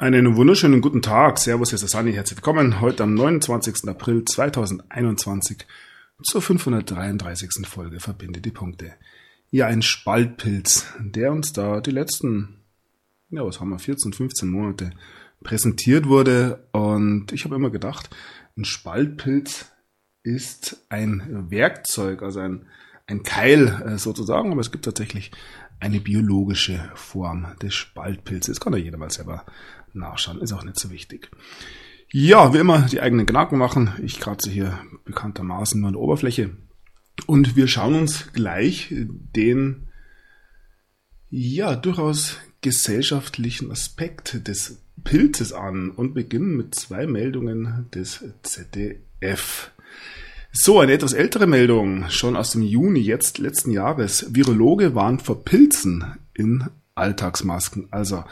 Einen wunderschönen guten Tag. Servus, hier ist der Sani. Herzlich willkommen heute am 29. April 2021 zur 533. Folge Verbinde die Punkte. Ja, ein Spaltpilz, der uns da die letzten, ja, was haben wir, 14, 15 Monate präsentiert wurde. Und ich habe immer gedacht, ein Spaltpilz ist ein Werkzeug, also ein, ein Keil äh, sozusagen, aber es gibt tatsächlich eine biologische Form des Spaltpilzes. Kann ja jeder mal selber nachschauen, ist auch nicht so wichtig. Ja, wie immer die eigenen Gedanken machen. Ich kratze hier bekanntermaßen nur an der Oberfläche. Und wir schauen uns gleich den, ja, durchaus gesellschaftlichen Aspekt des Pilzes an und beginnen mit zwei Meldungen des ZDF. So, eine etwas ältere Meldung, schon aus dem Juni jetzt letzten Jahres. Virologe warnt vor Pilzen in Alltagsmasken. Also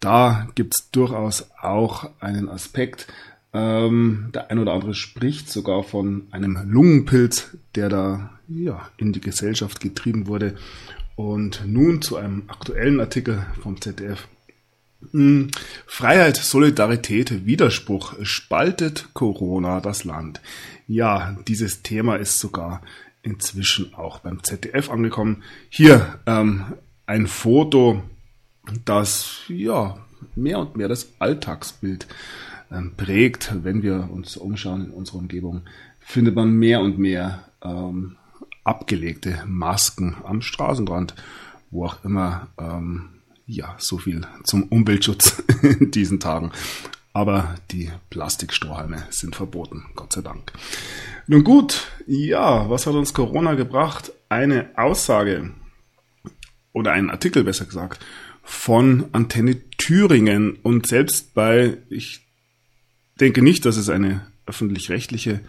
da gibt's durchaus auch einen Aspekt. Ähm, der ein oder andere spricht sogar von einem Lungenpilz, der da ja, in die Gesellschaft getrieben wurde. Und nun zu einem aktuellen Artikel vom ZDF. Hm, Freiheit, Solidarität, Widerspruch spaltet Corona das Land. Ja, dieses Thema ist sogar inzwischen auch beim ZDF angekommen. Hier ähm, ein Foto, das ja mehr und mehr das Alltagsbild ähm, prägt. Wenn wir uns umschauen in unserer Umgebung, findet man mehr und mehr ähm, abgelegte Masken am Straßenrand, wo auch immer. Ähm, ja, so viel zum Umweltschutz in diesen Tagen. Aber die Plastikstrohhalme sind verboten, Gott sei Dank. Nun gut, ja, was hat uns Corona gebracht? Eine Aussage oder ein Artikel besser gesagt von Antenne Thüringen und selbst bei, ich denke nicht, dass es eine öffentlich-rechtliche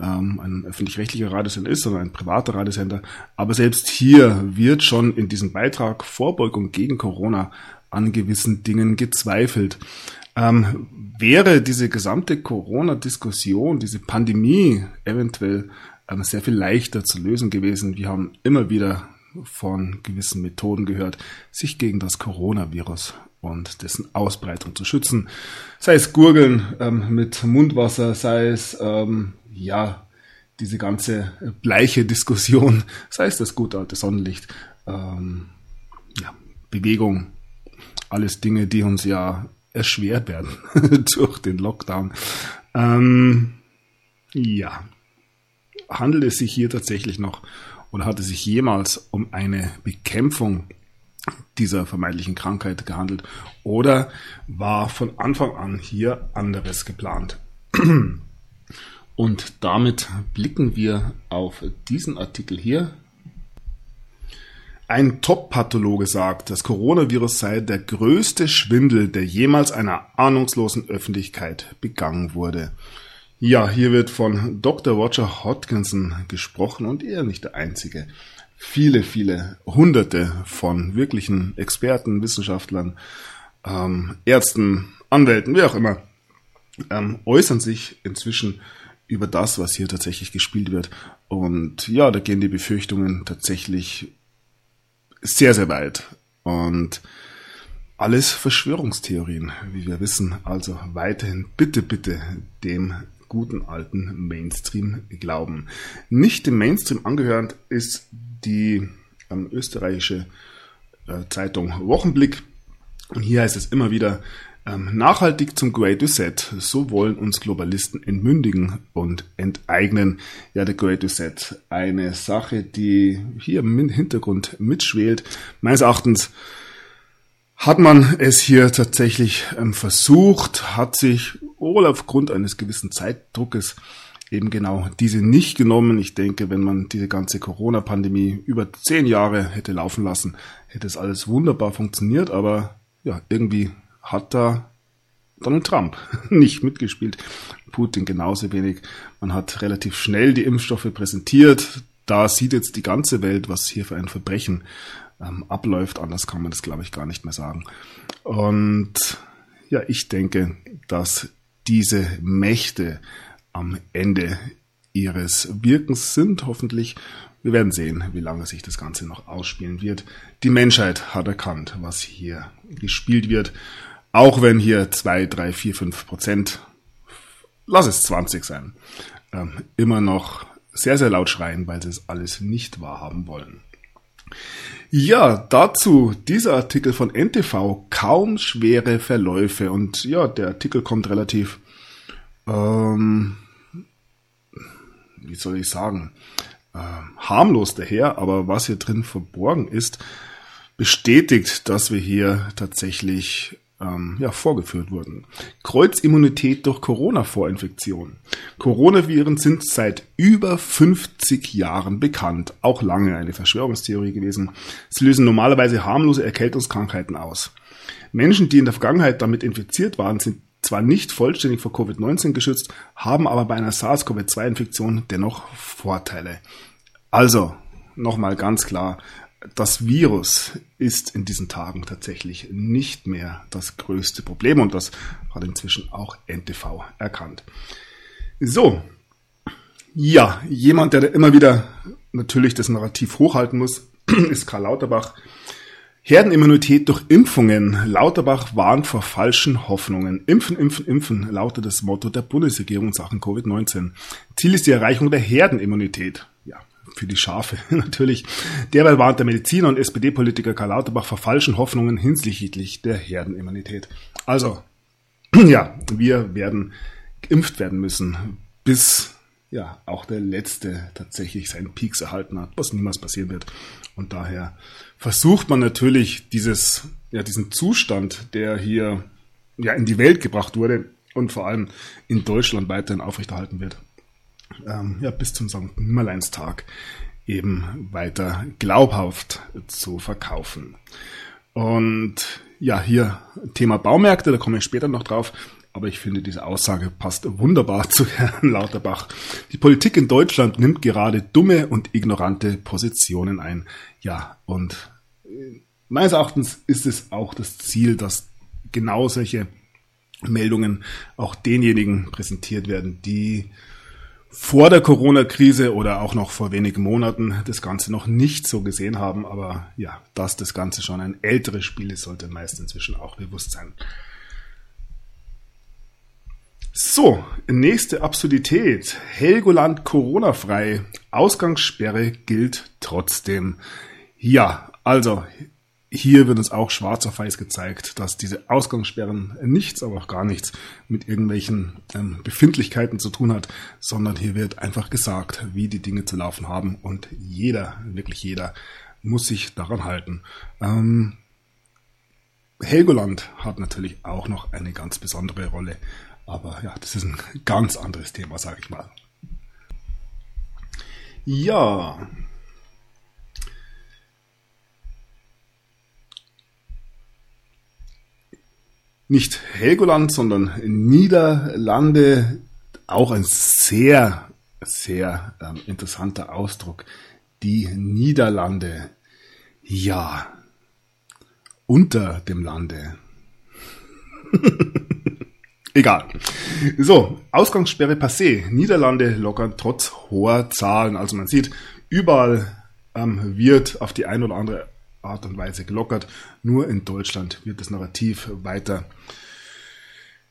ähm, ein öffentlich-rechtlicher Radiosender ist, sondern ein privater Radiosender. Aber selbst hier wird schon in diesem Beitrag Vorbeugung gegen Corona an gewissen Dingen gezweifelt. Ähm, wäre diese gesamte Corona-Diskussion, diese Pandemie eventuell ähm, sehr viel leichter zu lösen gewesen. Wir haben immer wieder von gewissen Methoden gehört, sich gegen das Coronavirus und dessen Ausbreitung zu schützen. Sei es Gurgeln ähm, mit Mundwasser, sei es ähm, ja, diese ganze bleiche Diskussion, sei es das gute alte Sonnenlicht, ähm, ja, Bewegung, alles Dinge, die uns ja erschwert werden durch den Lockdown. Ähm, ja, handelt es sich hier tatsächlich noch oder hat es sich jemals um eine Bekämpfung dieser vermeintlichen Krankheit gehandelt oder war von Anfang an hier anderes geplant? Und damit blicken wir auf diesen Artikel hier. Ein Top-Pathologe sagt, das Coronavirus sei der größte Schwindel, der jemals einer ahnungslosen Öffentlichkeit begangen wurde. Ja, hier wird von Dr. Roger Hodgkinson gesprochen und er nicht der Einzige. Viele, viele Hunderte von wirklichen Experten, Wissenschaftlern, ähm, Ärzten, Anwälten, wie auch immer, ähm, äußern sich inzwischen über das, was hier tatsächlich gespielt wird. Und ja, da gehen die Befürchtungen tatsächlich sehr, sehr weit. Und alles Verschwörungstheorien, wie wir wissen. Also weiterhin bitte, bitte dem guten alten Mainstream glauben. Nicht dem Mainstream angehörend ist die ähm, österreichische äh, Zeitung Wochenblick. Und hier heißt es immer wieder, nachhaltig zum Great Reset. So wollen uns Globalisten entmündigen und enteignen. Ja, der Great Reset. Eine Sache, die hier im Hintergrund mitschwelt. Meines Erachtens hat man es hier tatsächlich ähm, versucht, hat sich wohl aufgrund eines gewissen Zeitdruckes eben genau diese nicht genommen. Ich denke, wenn man diese ganze Corona-Pandemie über zehn Jahre hätte laufen lassen, hätte es alles wunderbar funktioniert, aber ja, irgendwie hat da Donald Trump nicht mitgespielt. Putin genauso wenig. Man hat relativ schnell die Impfstoffe präsentiert. Da sieht jetzt die ganze Welt, was hier für ein Verbrechen ähm, abläuft. Anders kann man das, glaube ich, gar nicht mehr sagen. Und ja, ich denke, dass diese Mächte am Ende ihres Wirkens sind, hoffentlich. Wir werden sehen, wie lange sich das Ganze noch ausspielen wird. Die Menschheit hat erkannt, was hier gespielt wird. Auch wenn hier zwei, drei, vier, fünf Prozent, lass es 20 sein, ähm, immer noch sehr, sehr laut schreien, weil sie es alles nicht wahrhaben wollen. Ja, dazu dieser Artikel von NTV, kaum schwere Verläufe. Und ja, der Artikel kommt relativ, ähm, wie soll ich sagen, äh, harmlos daher, aber was hier drin verborgen ist, bestätigt, dass wir hier tatsächlich ähm, ja, vorgeführt wurden. Kreuzimmunität durch Corona-Vorinfektion. Coronaviren sind seit über 50 Jahren bekannt, auch lange eine Verschwörungstheorie gewesen. Sie lösen normalerweise harmlose Erkältungskrankheiten aus. Menschen, die in der Vergangenheit damit infiziert waren, sind zwar nicht vollständig vor Covid-19 geschützt, haben aber bei einer SARS-CoV-2-Infektion dennoch Vorteile. Also, nochmal ganz klar, das Virus ist in diesen Tagen tatsächlich nicht mehr das größte Problem und das hat inzwischen auch NTV erkannt. So, ja, jemand, der immer wieder natürlich das Narrativ hochhalten muss, ist Karl Lauterbach. Herdenimmunität durch Impfungen. Lauterbach warnt vor falschen Hoffnungen. Impfen, impfen, impfen lautet das Motto der Bundesregierung in Sachen Covid-19. Ziel ist die Erreichung der Herdenimmunität. Für die Schafe natürlich. Derweil warnt der Mediziner und SPD-Politiker Karl Lauterbach vor falschen Hoffnungen hinsichtlich der Herdenimmunität. Also, ja, wir werden geimpft werden müssen, bis ja auch der Letzte tatsächlich seinen Peaks erhalten hat, was niemals passieren wird. Und daher versucht man natürlich dieses, ja, diesen Zustand, der hier ja in die Welt gebracht wurde und vor allem in Deutschland weiterhin aufrechterhalten wird, ähm, ja, bis zum St. Nimmerleinstag eben weiter glaubhaft zu verkaufen. Und ja, hier Thema Baumärkte, da komme ich später noch drauf. Aber ich finde, diese Aussage passt wunderbar zu Herrn Lauterbach. Die Politik in Deutschland nimmt gerade dumme und ignorante Positionen ein. Ja, und äh, meines Erachtens ist es auch das Ziel, dass genau solche Meldungen auch denjenigen präsentiert werden, die vor der Corona-Krise oder auch noch vor wenigen Monaten das Ganze noch nicht so gesehen haben. Aber ja, dass das Ganze schon ein älteres Spiel ist, sollte meist inzwischen auch bewusst sein. So, nächste Absurdität. Helgoland Corona-frei. Ausgangssperre gilt trotzdem. Ja, also hier wird uns auch schwarz auf weiß gezeigt, dass diese Ausgangssperren nichts, aber auch gar nichts mit irgendwelchen ähm, Befindlichkeiten zu tun hat, sondern hier wird einfach gesagt, wie die Dinge zu laufen haben und jeder, wirklich jeder, muss sich daran halten. Ähm, Helgoland hat natürlich auch noch eine ganz besondere Rolle, aber ja, das ist ein ganz anderes Thema, sage ich mal. Ja, nicht Helgoland, sondern Niederlande. Auch ein sehr, sehr ähm, interessanter Ausdruck. Die Niederlande. Ja, unter dem Lande. Egal. So, Ausgangssperre passé. Niederlande lockern trotz hoher Zahlen. Also man sieht, überall ähm, wird auf die eine oder andere Art und Weise gelockert. Nur in Deutschland wird das Narrativ weiter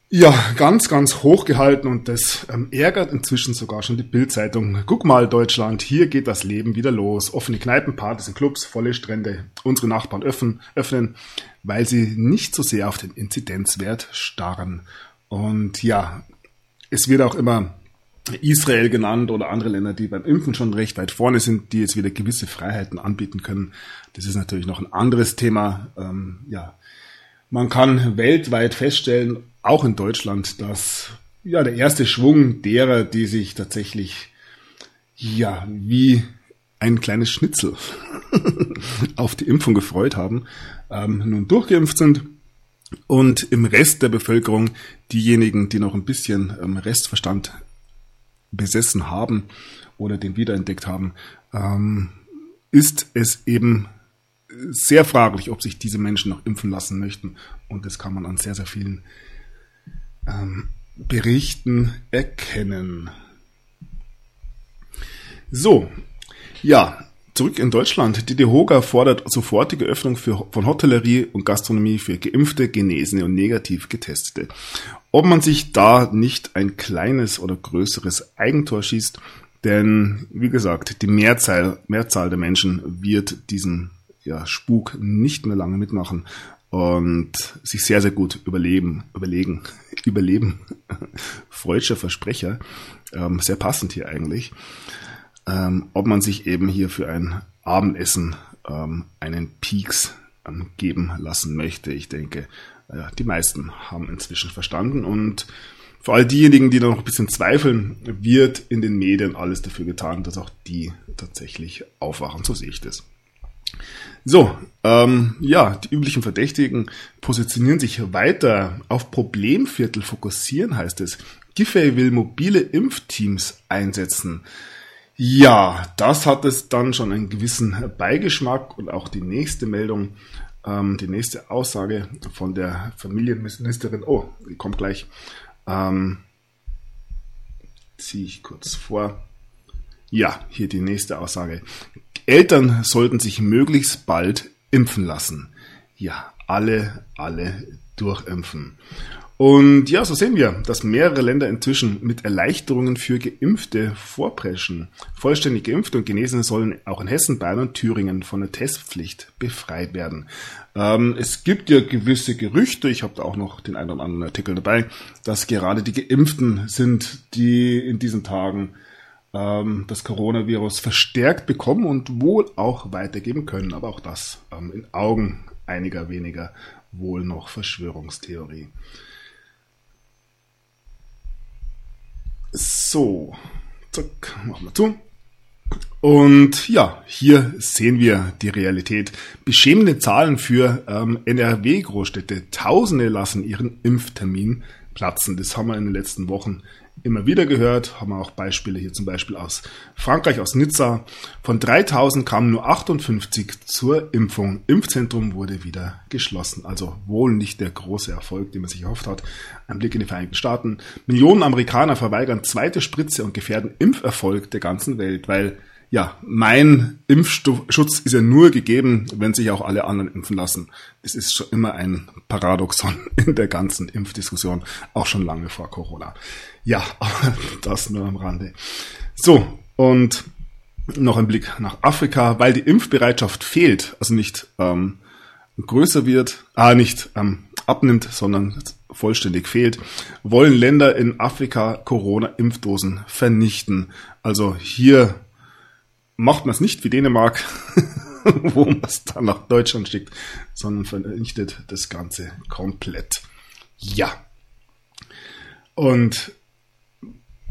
ja, ganz, ganz hoch gehalten und das ähm, ärgert inzwischen sogar schon die Bildzeitung. Guck mal, Deutschland, hier geht das Leben wieder los. Offene Kneipen, Partys und Clubs, volle Strände. Unsere Nachbarn öffnen, öffnen, weil sie nicht so sehr auf den Inzidenzwert starren. Und ja, es wird auch immer Israel genannt oder andere Länder, die beim Impfen schon recht weit vorne sind, die jetzt wieder gewisse Freiheiten anbieten können. Das ist natürlich noch ein anderes Thema. Ähm, ja, man kann weltweit feststellen, auch in Deutschland, dass ja der erste Schwung derer, die sich tatsächlich ja wie ein kleines Schnitzel auf die Impfung gefreut haben, ähm, nun durchgeimpft sind und im Rest der Bevölkerung diejenigen, die noch ein bisschen ähm, Restverstand besessen haben oder den wiederentdeckt haben, ähm, ist es eben sehr fraglich, ob sich diese Menschen noch impfen lassen möchten. Und das kann man an sehr, sehr vielen ähm, Berichten erkennen. So, ja, zurück in Deutschland. Die DEHOGA fordert sofortige Öffnung für, von Hotellerie und Gastronomie für Geimpfte, Genesene und negativ Getestete. Ob man sich da nicht ein kleines oder größeres Eigentor schießt, denn wie gesagt, die Mehrzahl, Mehrzahl der Menschen wird diesen ja, Spuk nicht mehr lange mitmachen und sich sehr, sehr gut überleben, überlegen, überleben. Freudscher Versprecher, ähm, sehr passend hier eigentlich ähm, ob man sich eben hier für ein Abendessen ähm, einen Peaks ähm, geben lassen möchte. Ich denke, äh, die meisten haben inzwischen verstanden und vor all diejenigen, die da noch ein bisschen zweifeln, wird in den Medien alles dafür getan, dass auch die tatsächlich aufwachen. So sehe ich das. So, ähm, ja, die üblichen Verdächtigen positionieren sich weiter auf Problemviertel fokussieren, heißt es. Giffey will mobile Impfteams einsetzen. Ja, das hat es dann schon einen gewissen Beigeschmack und auch die nächste Meldung, ähm, die nächste Aussage von der Familienministerin, oh, die kommt gleich, ähm, ziehe ich kurz vor. Ja, hier die nächste Aussage. Eltern sollten sich möglichst bald impfen lassen. Ja, alle, alle durchimpfen. Und ja, so sehen wir, dass mehrere Länder inzwischen mit Erleichterungen für Geimpfte vorpreschen. Vollständig Geimpfte und Genesene sollen auch in Hessen, Bayern und Thüringen von der Testpflicht befreit werden. Ähm, es gibt ja gewisse Gerüchte, ich habe da auch noch den einen oder anderen Artikel dabei, dass gerade die Geimpften sind, die in diesen Tagen ähm, das Coronavirus verstärkt bekommen und wohl auch weitergeben können. Aber auch das ähm, in Augen einiger weniger wohl noch Verschwörungstheorie. So, zack, machen wir zu. Und ja, hier sehen wir die Realität. Beschämende Zahlen für ähm, NRW-Großstädte. Tausende lassen ihren Impftermin platzen. Das haben wir in den letzten Wochen immer wieder gehört, haben wir auch Beispiele hier zum Beispiel aus Frankreich, aus Nizza. Von 3000 kamen nur 58 zur Impfung. Impfzentrum wurde wieder geschlossen. Also wohl nicht der große Erfolg, den man sich erhofft hat. Ein Blick in die Vereinigten Staaten. Millionen Amerikaner verweigern zweite Spritze und gefährden Impferfolg der ganzen Welt, weil ja, mein Impfschutz ist ja nur gegeben, wenn sich auch alle anderen impfen lassen. Es ist schon immer ein Paradoxon in der ganzen Impfdiskussion, auch schon lange vor Corona. Ja, das nur am Rande. So, und noch ein Blick nach Afrika, weil die Impfbereitschaft fehlt, also nicht ähm, größer wird, ah, nicht ähm, abnimmt, sondern vollständig fehlt, wollen Länder in Afrika Corona-Impfdosen vernichten. Also hier macht man es nicht wie Dänemark, wo man es dann nach Deutschland schickt, sondern vernichtet das Ganze komplett. Ja. Und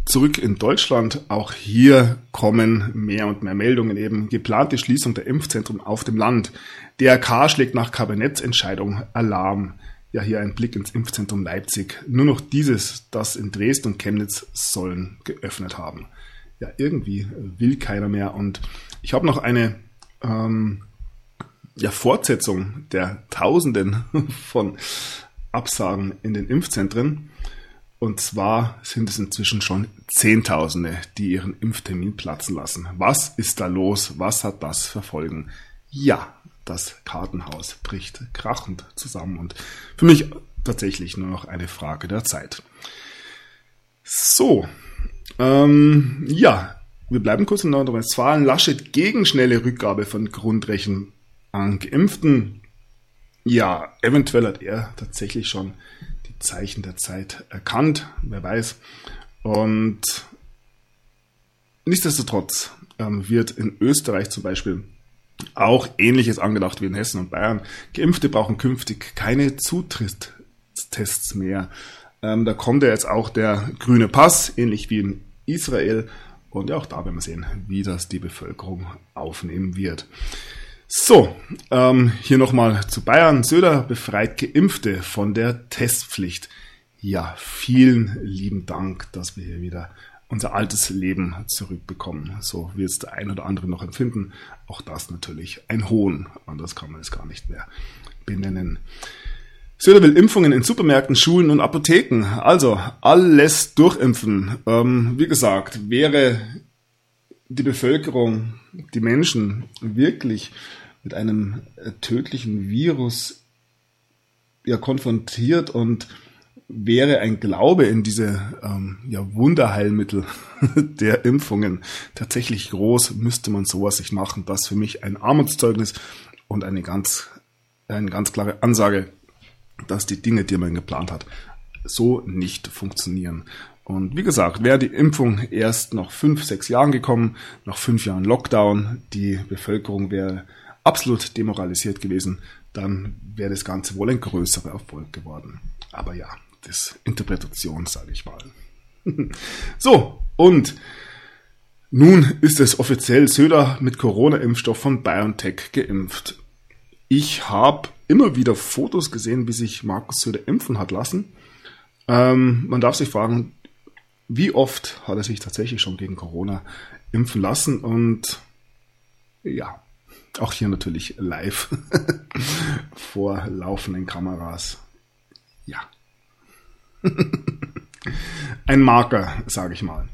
zurück in Deutschland, auch hier kommen mehr und mehr Meldungen eben. Geplante Schließung der Impfzentren auf dem Land. DRK schlägt nach Kabinettsentscheidung Alarm. Ja, hier ein Blick ins Impfzentrum Leipzig. Nur noch dieses, das in Dresden und Chemnitz sollen geöffnet haben ja, irgendwie will keiner mehr. Und ich habe noch eine ähm, ja, Fortsetzung der Tausenden von Absagen in den Impfzentren. Und zwar sind es inzwischen schon Zehntausende, die ihren Impftermin platzen lassen. Was ist da los? Was hat das für Folgen? Ja, das Kartenhaus bricht krachend zusammen und für mich tatsächlich nur noch eine Frage der Zeit. So, ähm, ja, wir bleiben kurz in Nordrhein-Westfalen. Laschet gegen schnelle Rückgabe von Grundrechten an Geimpften. Ja, eventuell hat er tatsächlich schon Zeichen der Zeit erkannt, wer weiß. Und nichtsdestotrotz ähm, wird in Österreich zum Beispiel auch Ähnliches angedacht wie in Hessen und Bayern. Geimpfte brauchen künftig keine Zutrittstests mehr. Ähm, da kommt ja jetzt auch der grüne Pass, ähnlich wie in Israel. Und ja, auch da werden wir sehen, wie das die Bevölkerung aufnehmen wird. So, ähm, hier nochmal zu Bayern. Söder befreit Geimpfte von der Testpflicht. Ja, vielen lieben Dank, dass wir hier wieder unser altes Leben zurückbekommen. So wird es der ein oder andere noch empfinden. Auch das natürlich ein Hohn. Anders kann man es gar nicht mehr benennen. Söder will Impfungen in Supermärkten, Schulen und Apotheken. Also alles durchimpfen. Ähm, wie gesagt, wäre die Bevölkerung, die Menschen wirklich mit einem äh, tödlichen Virus ja konfrontiert und wäre ein Glaube in diese ähm, ja, Wunderheilmittel der Impfungen tatsächlich groß, müsste man sowas sich machen. Das für mich ein Armutszeugnis und eine ganz, eine ganz klare Ansage, dass die Dinge, die man geplant hat, so nicht funktionieren. Und wie gesagt, wäre die Impfung erst nach fünf, sechs Jahren gekommen, nach fünf Jahren Lockdown, die Bevölkerung wäre absolut demoralisiert gewesen, dann wäre das Ganze wohl ein größerer Erfolg geworden. Aber ja, das Interpretation, sage ich mal. so, und nun ist es offiziell Söder mit Corona-Impfstoff von BioNTech geimpft. Ich habe immer wieder Fotos gesehen, wie sich Markus Söder impfen hat lassen. Ähm, man darf sich fragen, wie oft hat er sich tatsächlich schon gegen Corona impfen lassen und ja, auch hier natürlich live vor laufenden Kameras. Ja. Ein Marker, sage ich mal.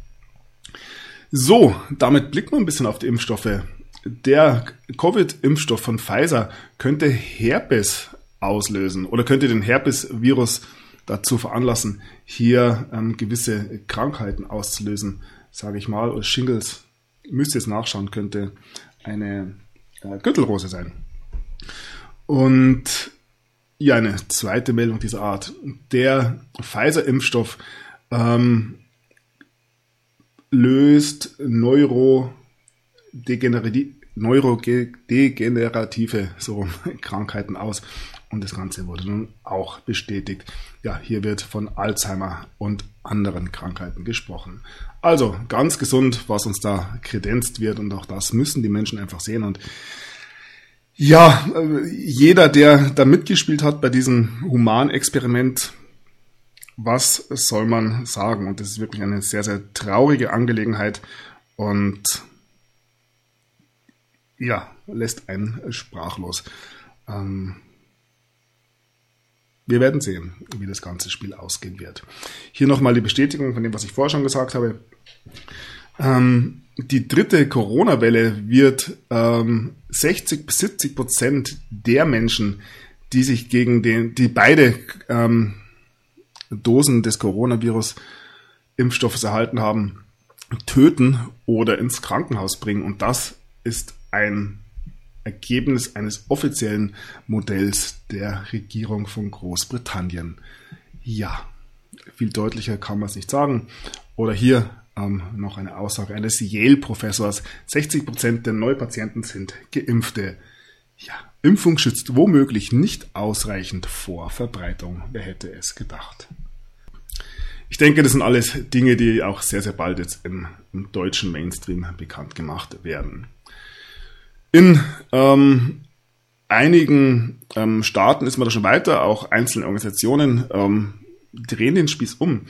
So, damit blickt man ein bisschen auf die Impfstoffe. Der Covid-Impfstoff von Pfizer könnte Herpes auslösen oder könnte den Herpes-Virus dazu veranlassen, hier ähm, gewisse Krankheiten auszulösen, sage ich mal. Oder Shingles, müsst ihr jetzt nachschauen, könnte eine äh, Gürtelrose sein. Und ja, eine zweite Meldung dieser Art. Der Pfizer-Impfstoff ähm, löst neurodegenerative neurodegenerative so, Krankheiten aus. Und das Ganze wurde nun auch bestätigt. Ja, hier wird von Alzheimer und anderen Krankheiten gesprochen. Also ganz gesund, was uns da kredenzt wird und auch das müssen die Menschen einfach sehen. Und ja, jeder, der da mitgespielt hat bei diesem Humanexperiment, was soll man sagen? Und das ist wirklich eine sehr, sehr traurige Angelegenheit und ja, lässt einen sprachlos. Ähm, wir werden sehen, wie das ganze Spiel ausgehen wird. Hier nochmal die Bestätigung von dem, was ich vorher schon gesagt habe. Ähm, die dritte Corona-Welle wird ähm, 60 bis 70 Prozent der Menschen, die sich gegen den, die beide ähm, Dosen des Coronavirus Impfstoffes erhalten haben, töten oder ins Krankenhaus bringen. Und das ist ein Ergebnis eines offiziellen Modells der Regierung von Großbritannien. Ja, viel deutlicher kann man es nicht sagen. Oder hier ähm, noch eine Aussage eines Yale-Professors. 60 Prozent der Neupatienten sind Geimpfte. Ja, Impfung schützt womöglich nicht ausreichend vor Verbreitung. Wer hätte es gedacht? Ich denke, das sind alles Dinge, die auch sehr, sehr bald jetzt im, im deutschen Mainstream bekannt gemacht werden. In ähm, einigen ähm, Staaten ist man da schon weiter, auch einzelne Organisationen ähm, drehen den Spieß um.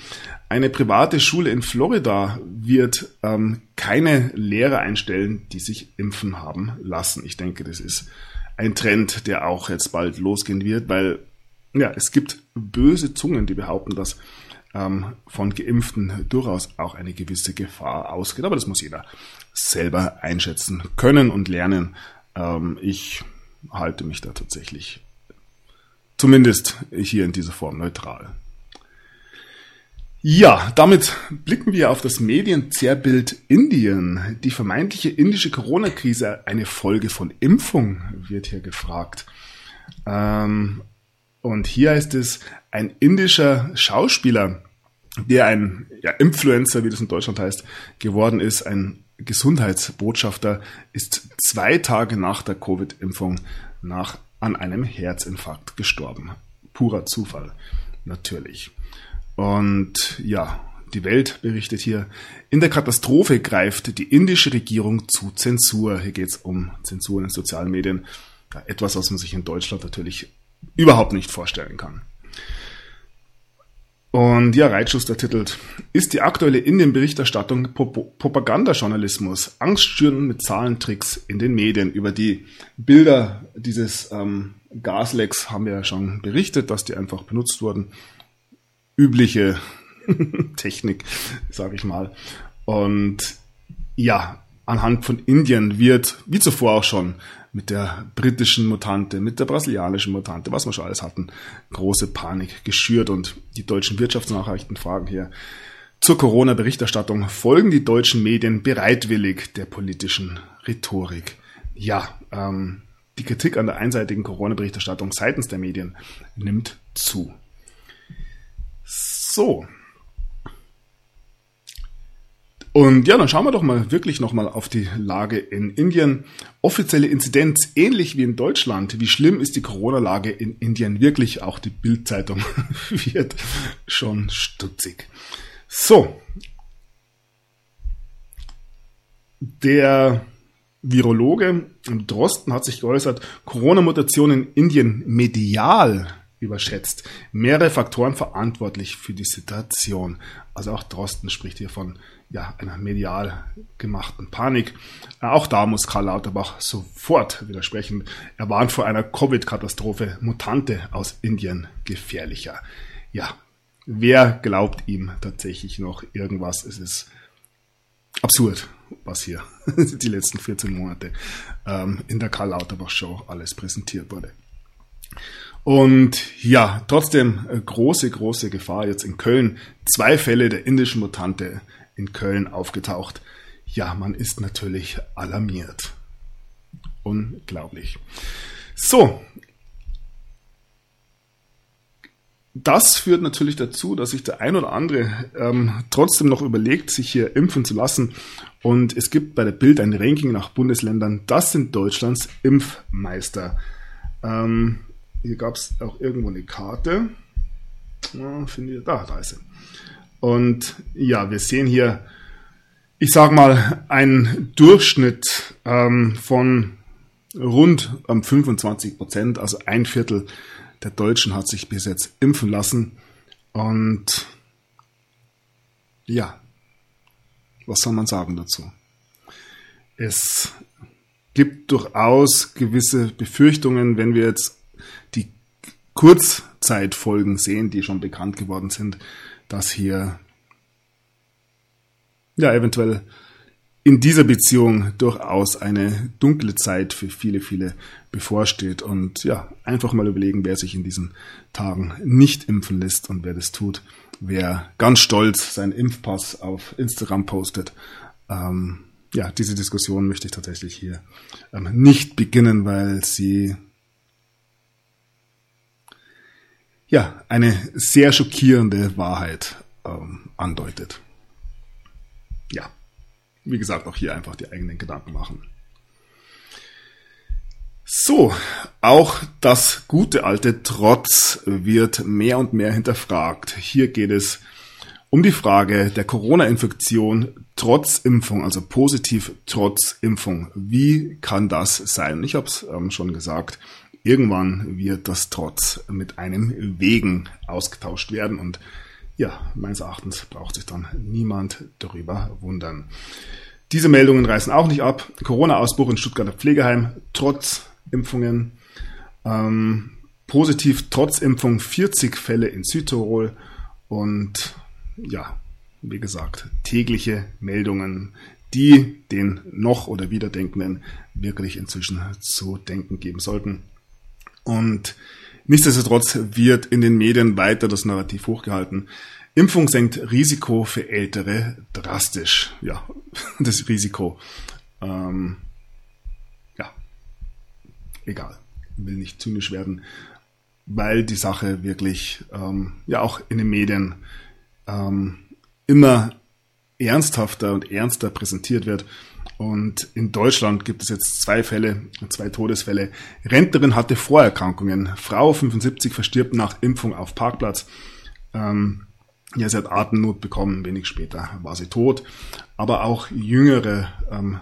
Eine private Schule in Florida wird ähm, keine Lehrer einstellen, die sich impfen haben lassen. Ich denke, das ist ein Trend, der auch jetzt bald losgehen wird, weil ja, es gibt böse Zungen, die behaupten, dass ähm, von Geimpften durchaus auch eine gewisse Gefahr ausgeht. Aber das muss jeder selber einschätzen können und lernen. Ähm, ich halte mich da tatsächlich zumindest hier in dieser Form neutral. Ja, damit blicken wir auf das Medienzerrbild Indien. Die vermeintliche indische Corona-Krise, eine Folge von Impfung, wird hier gefragt. Ähm, und hier heißt es, ein indischer Schauspieler, der ein ja, Influencer, wie das in Deutschland heißt, geworden ist, ein Gesundheitsbotschafter, ist zwei Tage nach der Covid-Impfung nach an einem Herzinfarkt gestorben. Purer Zufall, natürlich. Und ja, die Welt berichtet hier, in der Katastrophe greift die indische Regierung zu Zensur. Hier geht es um Zensur in den sozialen Medien. Etwas, was man sich in Deutschland natürlich überhaupt nicht vorstellen kann. Und ja, Reitschuster titelt, ist die aktuelle Indien-Berichterstattung Propagandajournalismus, Angstschüren mit Zahlentricks in den Medien. Über die Bilder dieses ähm, Gaslecks haben wir ja schon berichtet, dass die einfach benutzt wurden. Übliche Technik, sage ich mal. Und ja, anhand von Indien wird, wie zuvor auch schon, mit der britischen Mutante, mit der brasilianischen Mutante, was wir schon alles hatten, große Panik geschürt und die deutschen Wirtschaftsnachrichten fragen hier, zur Corona-Berichterstattung folgen die deutschen Medien bereitwillig der politischen Rhetorik. Ja, ähm, die Kritik an der einseitigen Corona-Berichterstattung seitens der Medien nimmt zu. So, und ja, dann schauen wir doch mal wirklich nochmal auf die Lage in Indien. Offizielle Inzidenz, ähnlich wie in Deutschland. Wie schlimm ist die Corona-Lage in Indien wirklich? Auch die Bildzeitung wird schon stutzig. So. Der Virologe Drosten hat sich geäußert, Corona-Mutation in Indien medial überschätzt. Mehrere Faktoren verantwortlich für die Situation. Also auch Drosten spricht hier von ja, einer medial gemachten Panik. Äh, auch da muss Karl Lauterbach sofort widersprechen. Er warnt vor einer Covid-Katastrophe. Mutante aus Indien gefährlicher. Ja, wer glaubt ihm tatsächlich noch irgendwas? Es ist absurd, was hier die letzten 14 Monate ähm, in der Karl Lauterbach Show alles präsentiert wurde. Und ja, trotzdem äh, große, große Gefahr jetzt in Köln. Zwei Fälle der indischen Mutante in Köln aufgetaucht. Ja, man ist natürlich alarmiert. Unglaublich. So. Das führt natürlich dazu, dass sich der ein oder andere ähm, trotzdem noch überlegt, sich hier impfen zu lassen. Und es gibt bei der Bild ein Ranking nach Bundesländern. Das sind Deutschlands Impfmeister. Ähm, hier gab es auch irgendwo eine Karte. Ja, finde ich, da, da ist sie. Und ja, wir sehen hier, ich sag mal, einen Durchschnitt ähm, von rund ähm, 25 Prozent, also ein Viertel der Deutschen hat sich bis jetzt impfen lassen. Und ja, was soll man sagen dazu? Es gibt durchaus gewisse Befürchtungen, wenn wir jetzt die Kurzzeitfolgen sehen, die schon bekannt geworden sind, dass hier ja eventuell in dieser Beziehung durchaus eine dunkle Zeit für viele, viele bevorsteht. Und ja, einfach mal überlegen, wer sich in diesen Tagen nicht impfen lässt und wer das tut. Wer ganz stolz seinen Impfpass auf Instagram postet. Ähm, ja, diese Diskussion möchte ich tatsächlich hier ähm, nicht beginnen, weil sie ja, eine sehr schockierende Wahrheit ähm, andeutet. Ja, wie gesagt, auch hier einfach die eigenen Gedanken machen. So, auch das gute alte Trotz wird mehr und mehr hinterfragt. Hier geht es um die Frage der Corona-Infektion trotz Impfung, also positiv trotz Impfung. Wie kann das sein? Ich habe es ähm, schon gesagt, irgendwann wird das Trotz mit einem Wegen ausgetauscht werden und ja, meines Erachtens braucht sich dann niemand darüber wundern. Diese Meldungen reißen auch nicht ab. Corona-Ausbruch in Stuttgarter Pflegeheim trotz Impfungen. Ähm, positiv trotz Impfung 40 Fälle in Südtirol und ja, wie gesagt, tägliche Meldungen, die den noch oder Wiederdenkenden wirklich inzwischen zu denken geben sollten. Und nichtsdestotrotz wird in den Medien weiter das Narrativ hochgehalten. Impfung senkt Risiko für Ältere drastisch. Ja, das Risiko. Ähm, ja, egal. Will nicht zynisch werden, weil die Sache wirklich ähm, ja auch in den Medien ähm, immer ernsthafter und ernster präsentiert wird. Und in Deutschland gibt es jetzt zwei Fälle, zwei Todesfälle. Rentnerin hatte Vorerkrankungen. Frau 75 verstirbt nach Impfung auf Parkplatz. Ähm, ja, sie hat Atemnot bekommen, wenig später war sie tot. Aber auch jüngere ähm,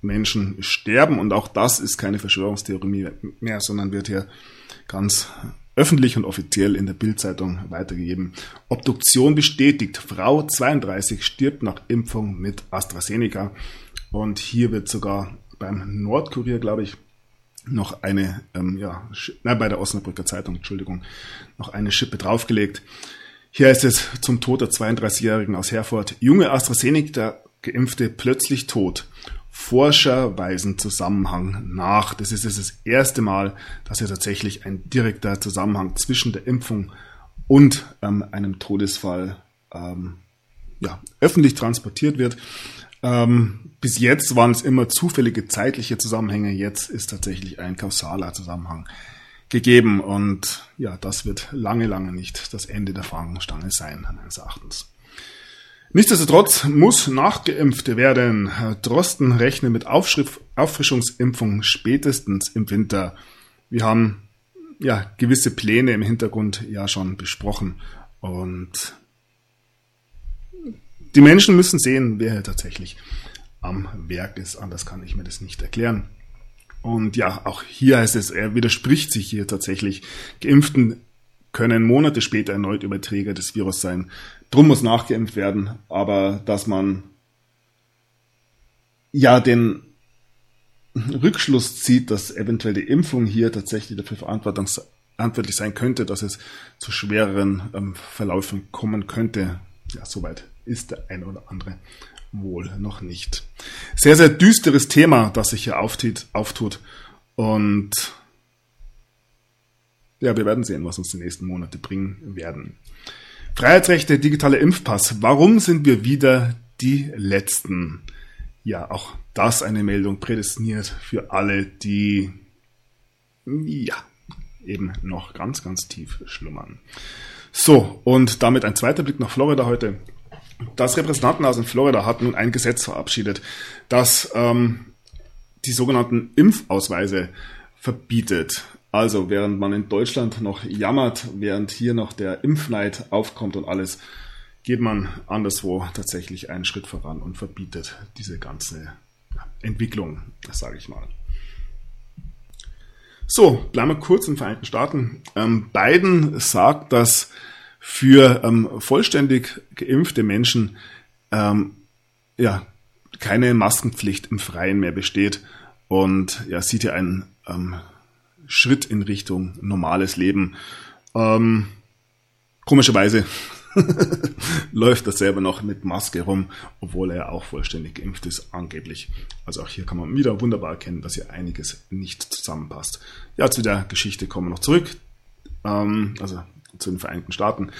Menschen sterben und auch das ist keine Verschwörungstheorie mehr, sondern wird hier ganz öffentlich und offiziell in der Bildzeitung weitergegeben. Obduktion bestätigt, Frau 32 stirbt nach Impfung mit AstraZeneca. Und hier wird sogar beim Nordkurier, glaube ich, noch eine, ähm, ja, nein, bei der Osnabrücker Zeitung, Entschuldigung, noch eine Schippe draufgelegt. Hier ist es zum Tod der 32-Jährigen aus Herford. Junge AstraZeneca Geimpfte plötzlich tot. Forscher weisen Zusammenhang nach. Das ist das erste Mal, dass hier tatsächlich ein direkter Zusammenhang zwischen der Impfung und ähm, einem Todesfall ähm, ja, öffentlich transportiert wird. Ähm, bis jetzt waren es immer zufällige zeitliche Zusammenhänge, jetzt ist tatsächlich ein kausaler Zusammenhang gegeben und ja, das wird lange, lange nicht das Ende der Fahnenstange sein, meines Erachtens. Nichtsdestotrotz muss nachgeimpft werden. Drosten rechnet mit Auffrischungsimpfung spätestens im Winter. Wir haben ja gewisse Pläne im Hintergrund ja schon besprochen und die Menschen müssen sehen, wer hier tatsächlich am Werk ist. Anders kann ich mir das nicht erklären. Und ja, auch hier heißt es, er widerspricht sich hier tatsächlich. Geimpften können Monate später erneut Überträger des Virus sein. Drum muss nachgeimpft werden, aber dass man ja den Rückschluss zieht, dass eventuell die Impfung hier tatsächlich dafür verantwortlich sein könnte, dass es zu schwereren ähm, Verläufen kommen könnte. Ja, soweit ist der eine oder andere wohl noch nicht. Sehr, sehr düsteres Thema, das sich hier auftut, auftut. Und ja, wir werden sehen, was uns die nächsten Monate bringen werden. Freiheitsrechte, digitaler Impfpass. Warum sind wir wieder die Letzten? Ja, auch das eine Meldung prädestiniert für alle, die ja eben noch ganz, ganz tief schlummern. So, und damit ein zweiter Blick nach Florida heute. Das Repräsentantenhaus in Florida hat nun ein Gesetz verabschiedet, das ähm, die sogenannten Impfausweise verbietet. Also während man in Deutschland noch jammert, während hier noch der Impfneid aufkommt und alles, geht man anderswo tatsächlich einen Schritt voran und verbietet diese ganze Entwicklung, sage ich mal. So, bleiben wir kurz in den Vereinigten Staaten. Ähm, Biden sagt, dass für ähm, vollständig geimpfte Menschen ähm, ja keine Maskenpflicht im Freien mehr besteht und ja sieht hier einen ähm, Schritt in Richtung normales Leben. Ähm, komischerweise läuft er selber noch mit Maske rum, obwohl er auch vollständig geimpft ist, angeblich. Also auch hier kann man wieder wunderbar erkennen, dass hier einiges nicht zusammenpasst. Ja, zu der Geschichte kommen wir noch zurück. Ähm, also zu den Vereinigten Staaten.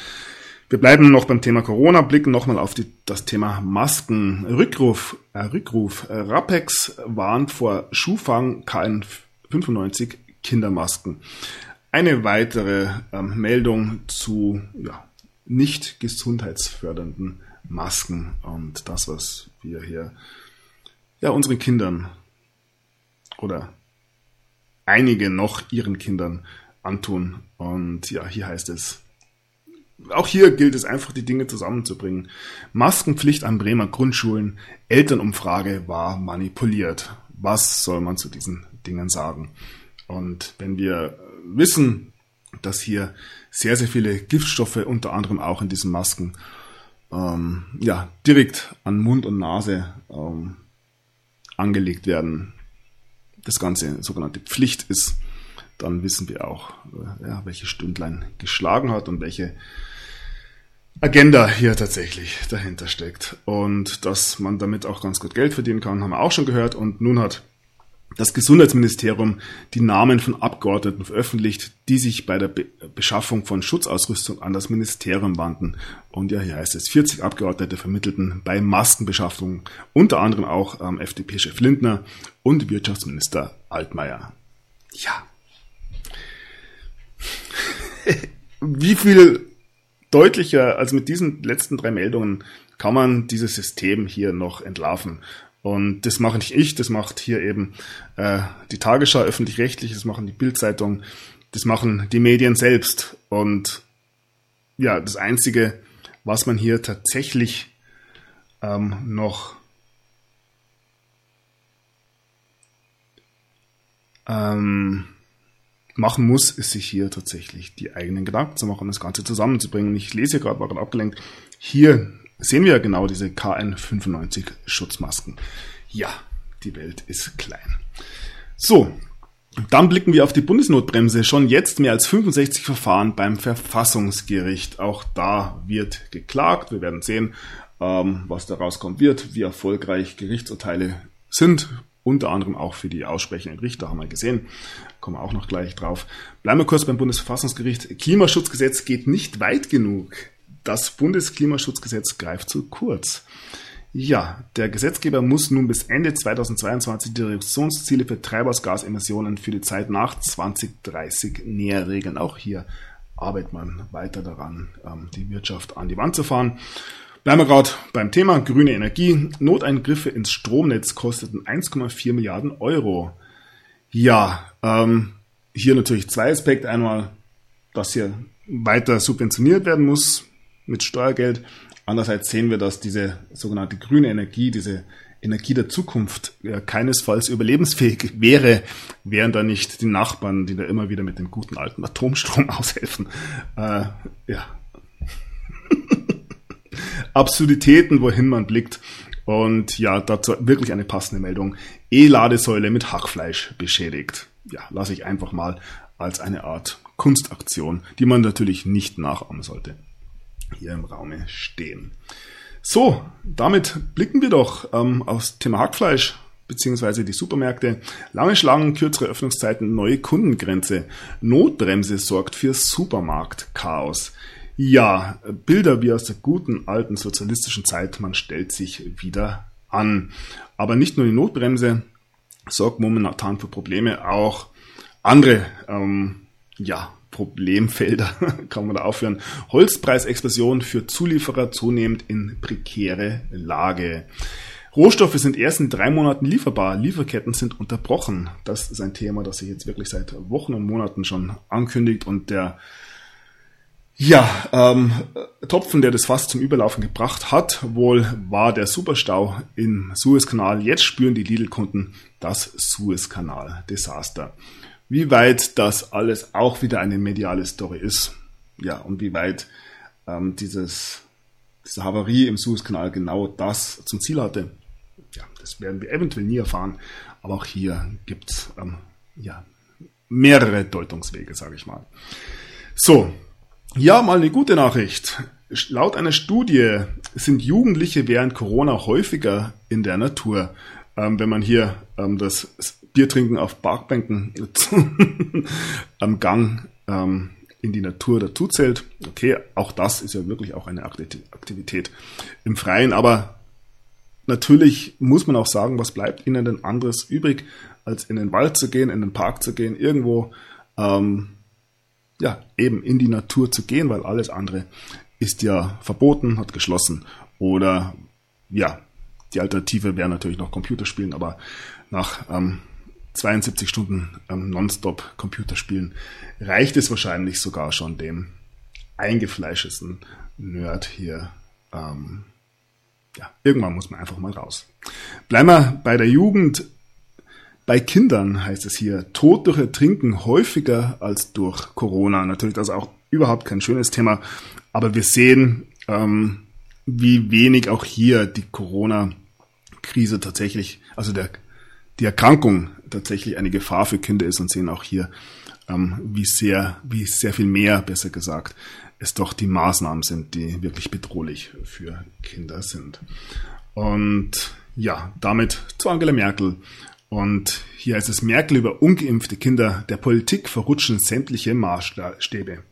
Wir bleiben noch beim Thema Corona, blicken nochmal auf die, das Thema Masken. Rückruf, äh, Rückruf. Rapex warnt vor Schuhfang KN95 Kindermasken. Eine weitere ähm, Meldung zu ja, nicht gesundheitsfördernden Masken und das, was wir hier ja unseren Kindern oder einige noch ihren Kindern antun. Und ja, hier heißt es, auch hier gilt es einfach, die Dinge zusammenzubringen. Maskenpflicht an Bremer Grundschulen, Elternumfrage war manipuliert. Was soll man zu diesen Dingen sagen? Und wenn wir wissen, dass hier sehr, sehr viele Giftstoffe, unter anderem auch in diesen Masken, ähm, ja, direkt an Mund und Nase ähm, angelegt werden, das Ganze sogenannte Pflicht ist, dann wissen wir auch, äh, ja, welche Stündlein geschlagen hat und welche Agenda hier tatsächlich dahinter steckt. Und dass man damit auch ganz gut Geld verdienen kann, haben wir auch schon gehört. Und nun hat das Gesundheitsministerium die Namen von Abgeordneten veröffentlicht, die sich bei der Be Beschaffung von Schutzausrüstung an das Ministerium wandten. Und ja, hier heißt es, 40 Abgeordnete vermittelten bei Maskenbeschaffung unter anderem auch ähm, FDP-Chef Lindner und Wirtschaftsminister Altmaier. Ja, wie viel deutlicher als mit diesen letzten drei Meldungen kann man dieses System hier noch entlarven. Und das mache nicht ich, das macht hier eben äh, die Tagesschau öffentlich-rechtlich, das machen die Bildzeitung, das machen die Medien selbst. Und ja, das Einzige, was man hier tatsächlich ähm, noch ähm, machen muss, ist sich hier tatsächlich die eigenen Gedanken zu machen, das Ganze zusammenzubringen. Ich lese gerade, war gerade abgelenkt. Hier sehen wir genau diese KN95 Schutzmasken. Ja, die Welt ist klein. So, dann blicken wir auf die Bundesnotbremse. Schon jetzt mehr als 65 Verfahren beim Verfassungsgericht. Auch da wird geklagt. Wir werden sehen, ähm, was da rauskommen wird, wie erfolgreich Gerichtsurteile sind. Unter anderem auch für die aussprechenden Richter haben wir gesehen. Kommen wir auch noch gleich drauf. Bleiben wir kurz beim Bundesverfassungsgericht. Klimaschutzgesetz geht nicht weit genug. Das Bundesklimaschutzgesetz greift zu kurz. Ja, der Gesetzgeber muss nun bis Ende 2022 die Reduktionsziele für Treibhausgasemissionen für die Zeit nach 2030 näher regeln. Auch hier arbeitet man weiter daran, ähm, die Wirtschaft an die Wand zu fahren. Bleiben wir gerade beim Thema grüne Energie. Noteingriffe ins Stromnetz kosteten 1,4 Milliarden Euro. Ja, ähm, hier natürlich zwei Aspekte. Einmal, dass hier weiter subventioniert werden muss mit Steuergeld. Andererseits sehen wir, dass diese sogenannte grüne Energie, diese Energie der Zukunft ja, keinesfalls überlebensfähig wäre, wären da nicht die Nachbarn, die da immer wieder mit dem guten alten Atomstrom aushelfen. Äh, ja. Absurditäten, wohin man blickt. Und ja, dazu wirklich eine passende Meldung. E-Ladesäule mit Hackfleisch beschädigt. Ja, lasse ich einfach mal als eine Art Kunstaktion, die man natürlich nicht nachahmen sollte hier im Raume stehen. So, damit blicken wir doch ähm, aufs Thema Hackfleisch beziehungsweise die Supermärkte. Lange Schlangen, kürzere Öffnungszeiten, neue Kundengrenze. Notbremse sorgt für Supermarktchaos. Ja, Bilder wie aus der guten alten sozialistischen Zeit, man stellt sich wieder an. Aber nicht nur die Notbremse sorgt momentan für Probleme, auch andere ähm, ja, Problemfelder kann man da aufführen. Holzpreisexplosion für Zulieferer zunehmend in prekäre Lage. Rohstoffe sind erst in drei Monaten lieferbar. Lieferketten sind unterbrochen. Das ist ein Thema, das sich jetzt wirklich seit Wochen und Monaten schon ankündigt und der ja, ähm, Topfen, der das Fass zum Überlaufen gebracht hat, wohl war der Superstau im Suezkanal. Jetzt spüren die Lidl-Kunden das Suezkanal-Desaster wie weit das alles auch wieder eine mediale Story ist. Ja, und wie weit ähm, dieses, diese Havarie im Suezkanal genau das zum Ziel hatte. Ja, das werden wir eventuell nie erfahren. Aber auch hier gibt es ähm, ja, mehrere Deutungswege, sage ich mal. So, ja, mal eine gute Nachricht. Laut einer Studie sind Jugendliche während Corona häufiger in der Natur. Ähm, wenn man hier ähm, das Bier trinken auf Parkbänken am Gang ähm, in die Natur dazu zählt. Okay, auch das ist ja wirklich auch eine Aktivität im Freien, aber natürlich muss man auch sagen, was bleibt ihnen denn anderes übrig, als in den Wald zu gehen, in den Park zu gehen, irgendwo ähm, ja, eben in die Natur zu gehen, weil alles andere ist ja verboten, hat geschlossen. Oder ja, die Alternative wäre natürlich noch Computerspielen, aber nach ähm, 72 Stunden ähm, Nonstop Computerspielen reicht es wahrscheinlich sogar schon dem eingefleischesten Nerd hier. Ähm, ja, irgendwann muss man einfach mal raus. Bleiben wir bei der Jugend. Bei Kindern heißt es hier, Tod durch Ertrinken häufiger als durch Corona. Natürlich das ist auch überhaupt kein schönes Thema, aber wir sehen, ähm, wie wenig auch hier die Corona-Krise tatsächlich, also der, die Erkrankung tatsächlich eine Gefahr für Kinder ist und sehen auch hier, ähm, wie sehr, wie sehr viel mehr, besser gesagt, es doch die Maßnahmen sind, die wirklich bedrohlich für Kinder sind. Und ja, damit zu Angela Merkel. Und hier heißt es Merkel über ungeimpfte Kinder. Der Politik verrutschen sämtliche Maßstäbe.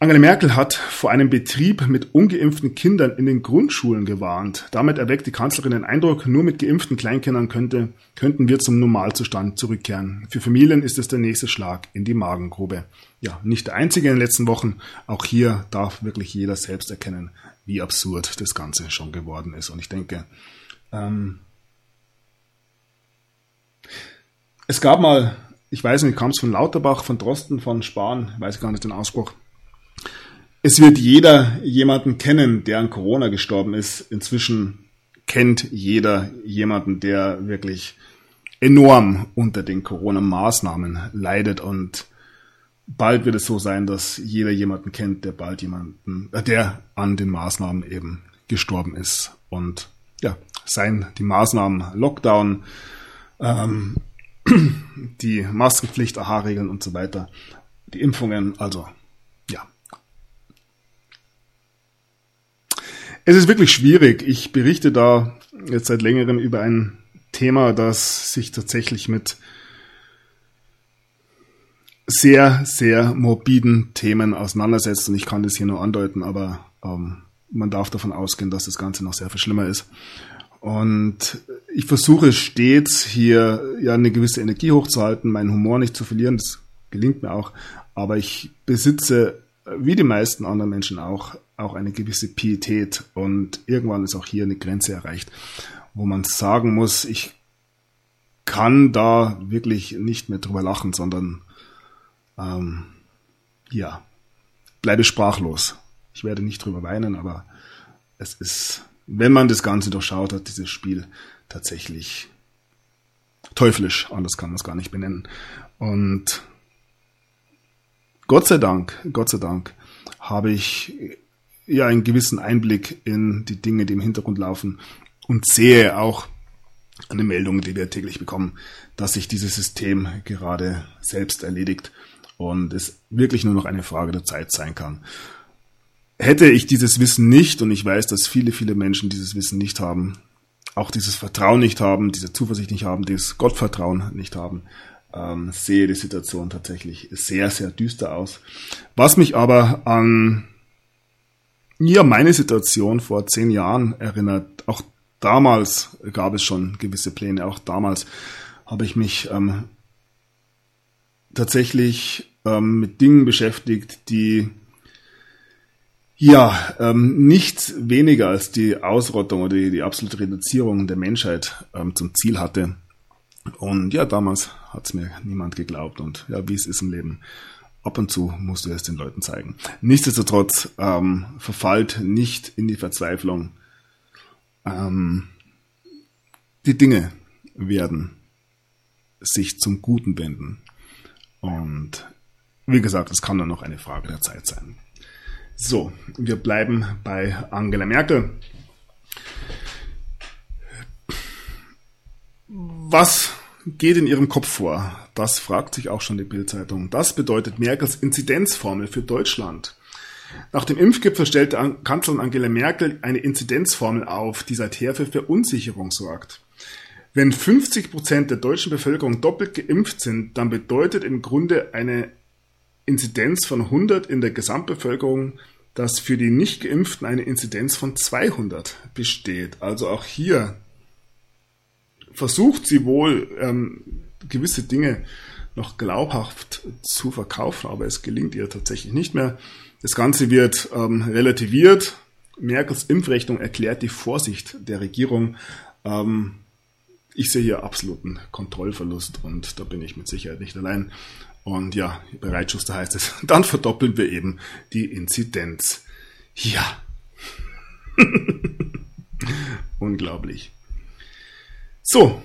Angela Merkel hat vor einem Betrieb mit ungeimpften Kindern in den Grundschulen gewarnt. Damit erweckt die Kanzlerin den Eindruck, nur mit geimpften Kleinkindern könnte, könnten wir zum Normalzustand zurückkehren. Für Familien ist es der nächste Schlag in die Magengrube. Ja, nicht der einzige in den letzten Wochen. Auch hier darf wirklich jeder selbst erkennen, wie absurd das Ganze schon geworden ist. Und ich denke, ähm, es gab mal, ich weiß nicht, kam es von Lauterbach, von Drosten, von Spahn, weiß gar nicht den Ausspruch, es wird jeder jemanden kennen, der an Corona gestorben ist. Inzwischen kennt jeder jemanden, der wirklich enorm unter den Corona-Maßnahmen leidet und bald wird es so sein, dass jeder jemanden kennt, der bald jemanden, äh, der an den Maßnahmen eben gestorben ist. Und ja, seien die Maßnahmen Lockdown, ähm, die Maskenpflicht, AHA-Regeln und so weiter, die Impfungen, also Es ist wirklich schwierig. Ich berichte da jetzt seit längerem über ein Thema, das sich tatsächlich mit sehr, sehr morbiden Themen auseinandersetzt. Und ich kann das hier nur andeuten, aber ähm, man darf davon ausgehen, dass das Ganze noch sehr viel schlimmer ist. Und ich versuche stets hier ja eine gewisse Energie hochzuhalten, meinen Humor nicht zu verlieren. Das gelingt mir auch. Aber ich besitze, wie die meisten anderen Menschen auch, auch eine gewisse Pietät. Und irgendwann ist auch hier eine Grenze erreicht, wo man sagen muss, ich kann da wirklich nicht mehr drüber lachen, sondern ähm, ja, bleibe sprachlos. Ich werde nicht drüber weinen, aber es ist, wenn man das Ganze durchschaut hat, dieses Spiel tatsächlich teuflisch, anders kann man es gar nicht benennen. Und Gott sei Dank, Gott sei Dank, habe ich ja einen gewissen Einblick in die Dinge, die im Hintergrund laufen und sehe auch an den Meldungen, die wir täglich bekommen, dass sich dieses System gerade selbst erledigt und es wirklich nur noch eine Frage der Zeit sein kann. Hätte ich dieses Wissen nicht, und ich weiß, dass viele, viele Menschen dieses Wissen nicht haben, auch dieses Vertrauen nicht haben, diese Zuversicht nicht haben, dieses Gottvertrauen nicht haben, ähm, sehe die Situation tatsächlich sehr, sehr düster aus. Was mich aber an ja, meine Situation vor zehn Jahren erinnert, auch damals gab es schon gewisse Pläne, auch damals habe ich mich ähm, tatsächlich ähm, mit Dingen beschäftigt, die ja ähm, nicht weniger als die Ausrottung oder die, die absolute Reduzierung der Menschheit ähm, zum Ziel hatte. Und ja, damals hat es mir niemand geglaubt und ja, wie es ist im Leben. Ab und zu musst du es den Leuten zeigen. Nichtsdestotrotz ähm, verfallt nicht in die Verzweiflung. Ähm, die Dinge werden sich zum Guten wenden. Und wie gesagt, es kann dann noch eine Frage der Zeit sein. So, wir bleiben bei Angela Merkel. Was geht in ihrem Kopf vor? Das fragt sich auch schon die Bildzeitung. Das bedeutet Merkels Inzidenzformel für Deutschland. Nach dem Impfgipfel stellte Kanzlerin Angela Merkel eine Inzidenzformel auf, die seither für Verunsicherung sorgt. Wenn 50 Prozent der deutschen Bevölkerung doppelt geimpft sind, dann bedeutet im Grunde eine Inzidenz von 100 in der Gesamtbevölkerung, dass für die Nicht-Geimpften eine Inzidenz von 200 besteht. Also auch hier versucht sie wohl, ähm, gewisse Dinge noch glaubhaft zu verkaufen, aber es gelingt ihr tatsächlich nicht mehr. Das Ganze wird ähm, relativiert. Merkels Impfrechnung erklärt die Vorsicht der Regierung. Ähm, ich sehe hier absoluten Kontrollverlust und da bin ich mit Sicherheit nicht allein. Und ja, bei Reitschuster heißt es, dann verdoppeln wir eben die Inzidenz. Ja. Unglaublich. So,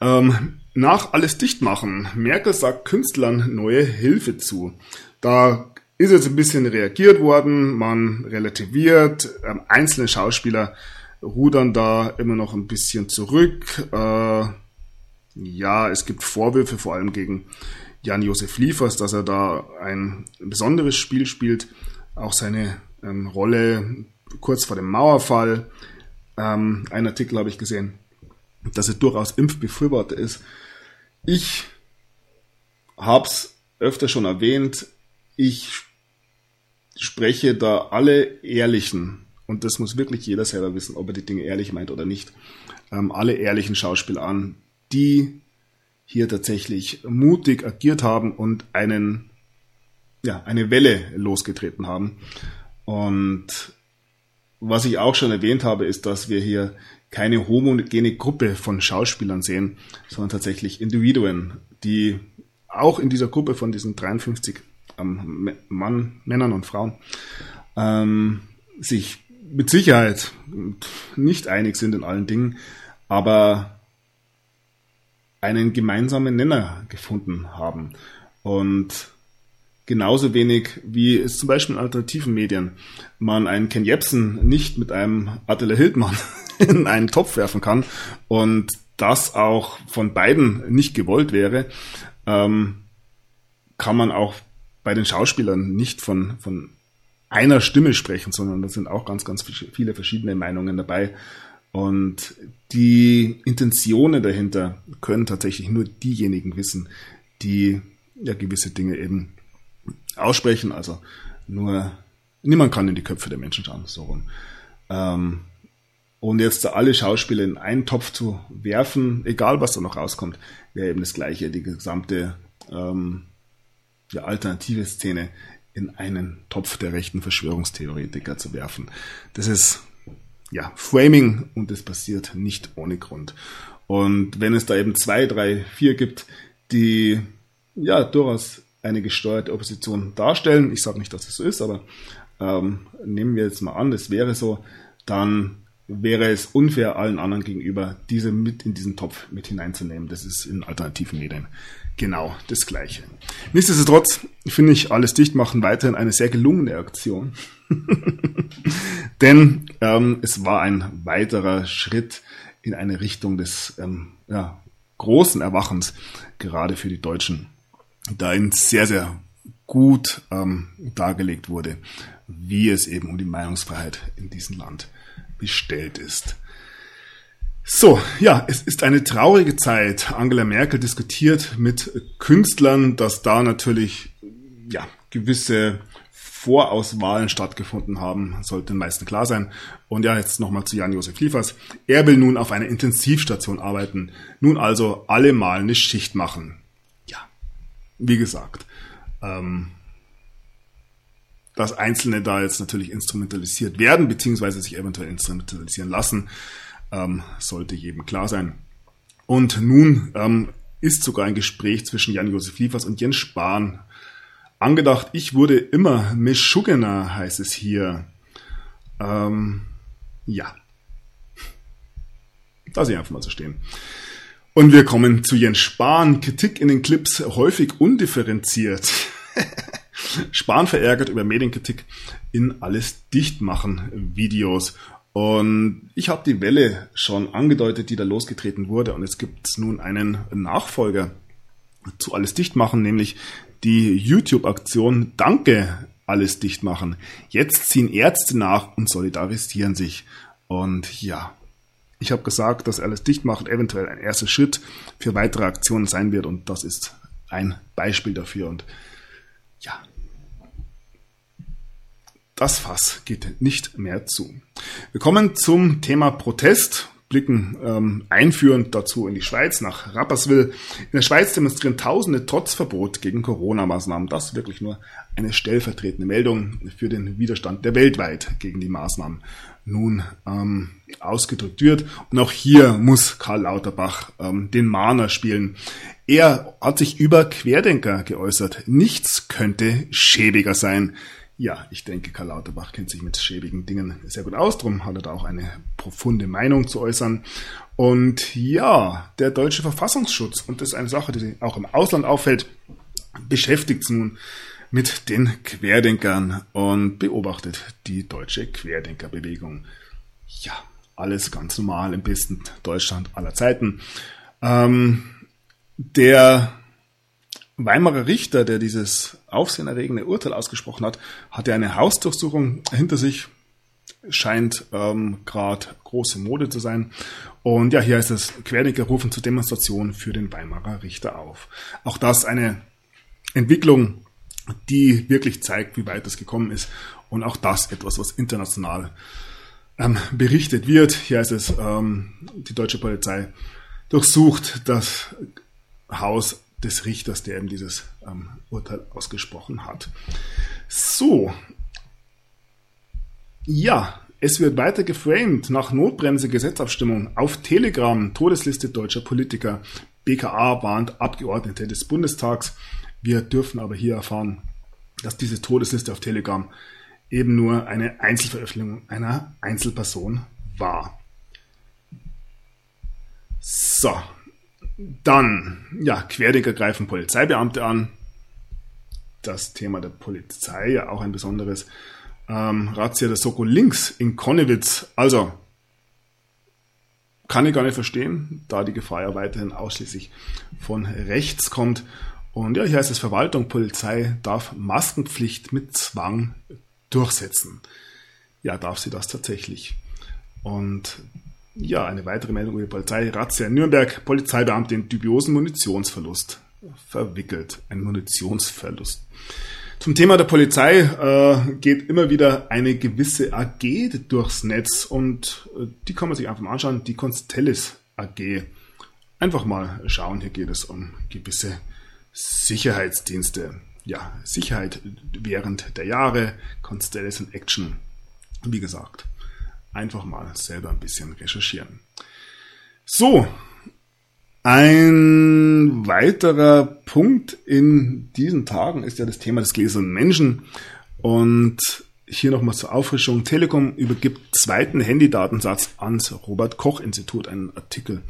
ähm, nach alles dicht machen. Merkel sagt Künstlern neue Hilfe zu. Da ist jetzt ein bisschen reagiert worden, man relativiert, ähm, einzelne Schauspieler rudern da immer noch ein bisschen zurück. Äh, ja, es gibt Vorwürfe vor allem gegen Jan-Josef Liefers, dass er da ein besonderes Spiel spielt. Auch seine ähm, Rolle kurz vor dem Mauerfall. Ähm, ein Artikel habe ich gesehen, dass er durchaus Impfbefürworter ist. Ich habe es öfter schon erwähnt. Ich spreche da alle ehrlichen und das muss wirklich jeder selber wissen, ob er die Dinge ehrlich meint oder nicht, ähm, alle ehrlichen Schauspieler an, die hier tatsächlich mutig agiert haben und einen, ja, eine Welle losgetreten haben. Und was ich auch schon erwähnt habe, ist, dass wir hier keine homogene Gruppe von Schauspielern sehen, sondern tatsächlich Individuen, die auch in dieser Gruppe von diesen 53 ähm, Mann, Männern und Frauen ähm, sich mit Sicherheit nicht einig sind in allen Dingen, aber einen gemeinsamen Nenner gefunden haben. Und genauso wenig wie es zum Beispiel in alternativen Medien man einen Ken Jebsen nicht mit einem Attila Hildmann in einen Topf werfen kann und das auch von beiden nicht gewollt wäre, ähm, kann man auch bei den Schauspielern nicht von, von einer Stimme sprechen, sondern da sind auch ganz, ganz viele verschiedene Meinungen dabei. Und die Intentionen dahinter können tatsächlich nur diejenigen wissen, die ja gewisse Dinge eben aussprechen. Also nur niemand kann in die Köpfe der Menschen schauen, so rum. Ähm, und jetzt alle Schauspieler in einen Topf zu werfen, egal was da noch rauskommt, wäre eben das Gleiche, die gesamte ähm, ja, alternative Szene in einen Topf der rechten Verschwörungstheoretiker zu werfen. Das ist ja Framing und das passiert nicht ohne Grund. Und wenn es da eben zwei, drei, vier gibt, die ja durchaus eine gesteuerte Opposition darstellen, ich sage nicht, dass es so ist, aber ähm, nehmen wir jetzt mal an, das wäre so, dann wäre es unfair allen anderen gegenüber, diese mit in diesen Topf mit hineinzunehmen. Das ist in alternativen Medien genau das Gleiche. Nichtsdestotrotz finde ich alles dicht machen weiterhin eine sehr gelungene Aktion. Denn ähm, es war ein weiterer Schritt in eine Richtung des ähm, ja, großen Erwachens, gerade für die Deutschen, da ihnen sehr, sehr gut ähm, dargelegt wurde, wie es eben um die Meinungsfreiheit in diesem Land bestellt ist. So, ja, es ist eine traurige Zeit. Angela Merkel diskutiert mit Künstlern, dass da natürlich ja gewisse Vorauswahlen stattgefunden haben, sollte den meisten klar sein. Und ja, jetzt nochmal zu Jan-Josef Liefers. Er will nun auf einer Intensivstation arbeiten. Nun also alle mal eine Schicht machen. Ja, wie gesagt, ähm, dass Einzelne da jetzt natürlich instrumentalisiert werden, beziehungsweise sich eventuell instrumentalisieren lassen, ähm, sollte jedem klar sein. Und nun ähm, ist sogar ein Gespräch zwischen Jan-Josef Liefers und Jens Spahn angedacht. Ich wurde immer Mischuggener, heißt es hier. Ähm, ja. Lass ich einfach mal so stehen. Und wir kommen zu Jens Spahn. Kritik in den Clips häufig undifferenziert. Spahn verärgert über Medienkritik in alles Dichtmachen Videos. Und ich habe die Welle schon angedeutet, die da losgetreten wurde. Und es gibt nun einen Nachfolger zu alles dicht machen, nämlich die YouTube-Aktion Danke alles dicht machen. Jetzt ziehen Ärzte nach und solidarisieren sich. Und ja, ich habe gesagt, dass alles dicht machen eventuell ein erster Schritt für weitere Aktionen sein wird. Und das ist ein Beispiel dafür. Und ja, das Fass geht nicht mehr zu. Wir kommen zum Thema Protest, blicken ähm, einführend dazu in die Schweiz, nach Rapperswil. In der Schweiz demonstrieren Tausende trotz Verbot gegen Corona-Maßnahmen. Das ist wirklich nur eine stellvertretende Meldung für den Widerstand, der weltweit gegen die Maßnahmen nun ähm, ausgedrückt wird. Und auch hier muss Karl Lauterbach ähm, den Mahner spielen. Er hat sich über Querdenker geäußert. Nichts könnte schäbiger sein. Ja, ich denke, Karl Lauterbach kennt sich mit schäbigen Dingen sehr gut aus, darum hat er da auch eine profunde Meinung zu äußern. Und ja, der deutsche Verfassungsschutz, und das ist eine Sache, die auch im Ausland auffällt, beschäftigt sich nun mit den Querdenkern und beobachtet die deutsche Querdenkerbewegung. Ja, alles ganz normal im besten Deutschland aller Zeiten. Ähm, der Weimarer Richter, der dieses aufsehenerregende Urteil ausgesprochen hat, hatte eine Hausdurchsuchung hinter sich. Scheint ähm, gerade große Mode zu sein. Und ja, hier heißt es, Querdenker rufen zur Demonstration für den Weimarer Richter auf. Auch das eine Entwicklung, die wirklich zeigt, wie weit es gekommen ist. Und auch das etwas, was international ähm, berichtet wird. Hier heißt es, ähm, die deutsche Polizei durchsucht das Haus des Richters, der eben dieses ähm, Urteil ausgesprochen hat. So. Ja, es wird weiter geframed nach Notbremse Gesetzabstimmung auf Telegram, Todesliste deutscher Politiker. BKA warnt Abgeordnete des Bundestags. Wir dürfen aber hier erfahren, dass diese Todesliste auf Telegram eben nur eine Einzelveröffentlichung einer Einzelperson war. So, dann, ja, Querdenker greifen Polizeibeamte an. Das Thema der Polizei, ja auch ein besonderes. Ähm, Razzia der Soko links in Konnewitz. Also, kann ich gar nicht verstehen, da die Gefahr ja weiterhin ausschließlich von rechts kommt. Und ja, hier heißt es, Verwaltung, Polizei darf Maskenpflicht mit Zwang durchsetzen. Ja, darf sie das tatsächlich. Und ja, eine weitere Meldung über die Polizei. Razzia in Nürnberg. Polizeibeamte in dubiosen Munitionsverlust verwickelt. Ein Munitionsverlust. Zum Thema der Polizei äh, geht immer wieder eine gewisse AG durchs Netz und äh, die kann man sich einfach mal anschauen. Die Constellis AG. Einfach mal schauen. Hier geht es um gewisse Sicherheitsdienste. Ja, Sicherheit während der Jahre. Constellis in Action. Wie gesagt, einfach mal selber ein bisschen recherchieren. So, ein weiterer Punkt in diesen Tagen ist ja das Thema des gläsernen Menschen. Und hier nochmal zur Auffrischung. Telekom übergibt zweiten Handydatensatz ans Robert Koch Institut, einen Artikel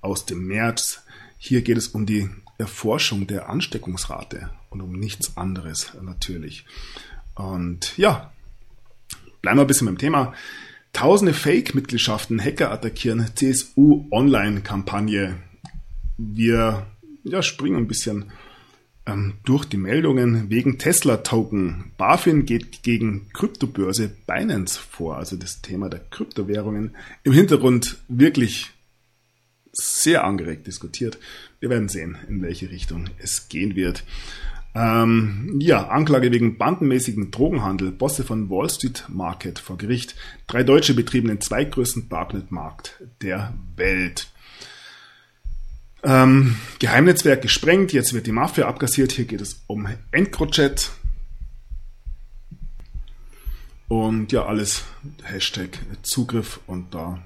aus dem März. Hier geht es um die Erforschung der Ansteckungsrate und um nichts anderes natürlich. Und ja, bleiben wir ein bisschen beim Thema. Tausende Fake-Mitgliedschaften, Hacker attackieren CSU-Online-Kampagne. Wir ja, springen ein bisschen ähm, durch die Meldungen wegen Tesla-Token. BaFin geht gegen Kryptobörse Binance vor, also das Thema der Kryptowährungen. Im Hintergrund wirklich sehr angeregt diskutiert. Wir werden sehen, in welche Richtung es gehen wird. Ähm, ja, Anklage wegen bandenmäßigen Drogenhandel, Bosse von Wall Street Market vor Gericht. Drei Deutsche betrieben den zweitgrößten Darknet-Markt der Welt. Ähm, Geheimnetzwerk gesprengt, jetzt wird die Mafia abkassiert. Hier geht es um EncroChat. Und ja, alles Hashtag Zugriff und da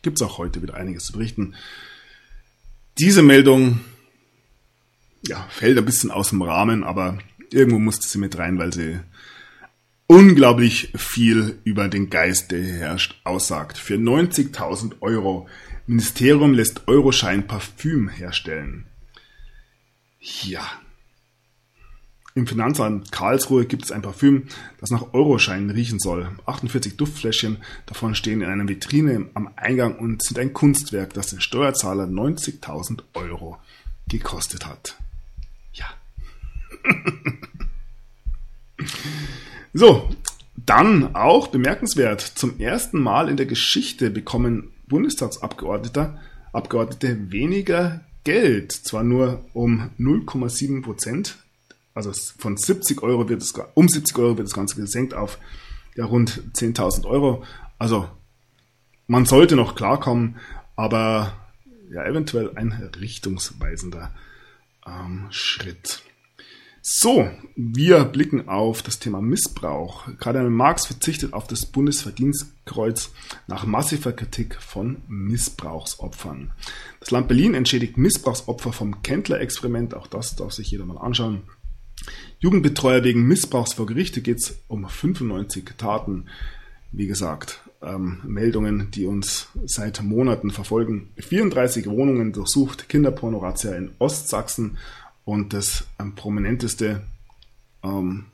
gibt es auch heute wieder einiges zu berichten. Diese Meldung ja, fällt ein bisschen aus dem Rahmen, aber irgendwo musste sie mit rein, weil sie unglaublich viel über den Geist, der hier herrscht, aussagt. Für 90.000 Euro. Ministerium lässt Euroschein Parfüm herstellen. Ja. Im Finanzamt Karlsruhe gibt es ein Parfüm, das nach Euroschein riechen soll. 48 Duftfläschchen davon stehen in einer Vitrine am Eingang und sind ein Kunstwerk, das den Steuerzahler 90.000 Euro gekostet hat. So, dann auch bemerkenswert, zum ersten Mal in der Geschichte bekommen Bundestagsabgeordnete Abgeordnete weniger Geld, zwar nur um 0,7 Prozent, also von 70 Euro wird es, um 70 Euro wird das Ganze gesenkt auf ja, rund 10.000 Euro. Also man sollte noch klarkommen, aber ja, eventuell ein richtungsweisender ähm, Schritt. So, wir blicken auf das Thema Missbrauch. Gerade Marx verzichtet auf das Bundesverdienstkreuz nach massiver Kritik von Missbrauchsopfern. Das Land Berlin entschädigt Missbrauchsopfer vom Kendler-Experiment. Auch das darf sich jeder mal anschauen. Jugendbetreuer wegen Missbrauchs vor Gerichte geht es um 95 Taten. Wie gesagt, ähm, Meldungen, die uns seit Monaten verfolgen. 34 Wohnungen durchsucht, Kinderpornorazzia in Ostsachsen und das ähm, prominenteste, ähm,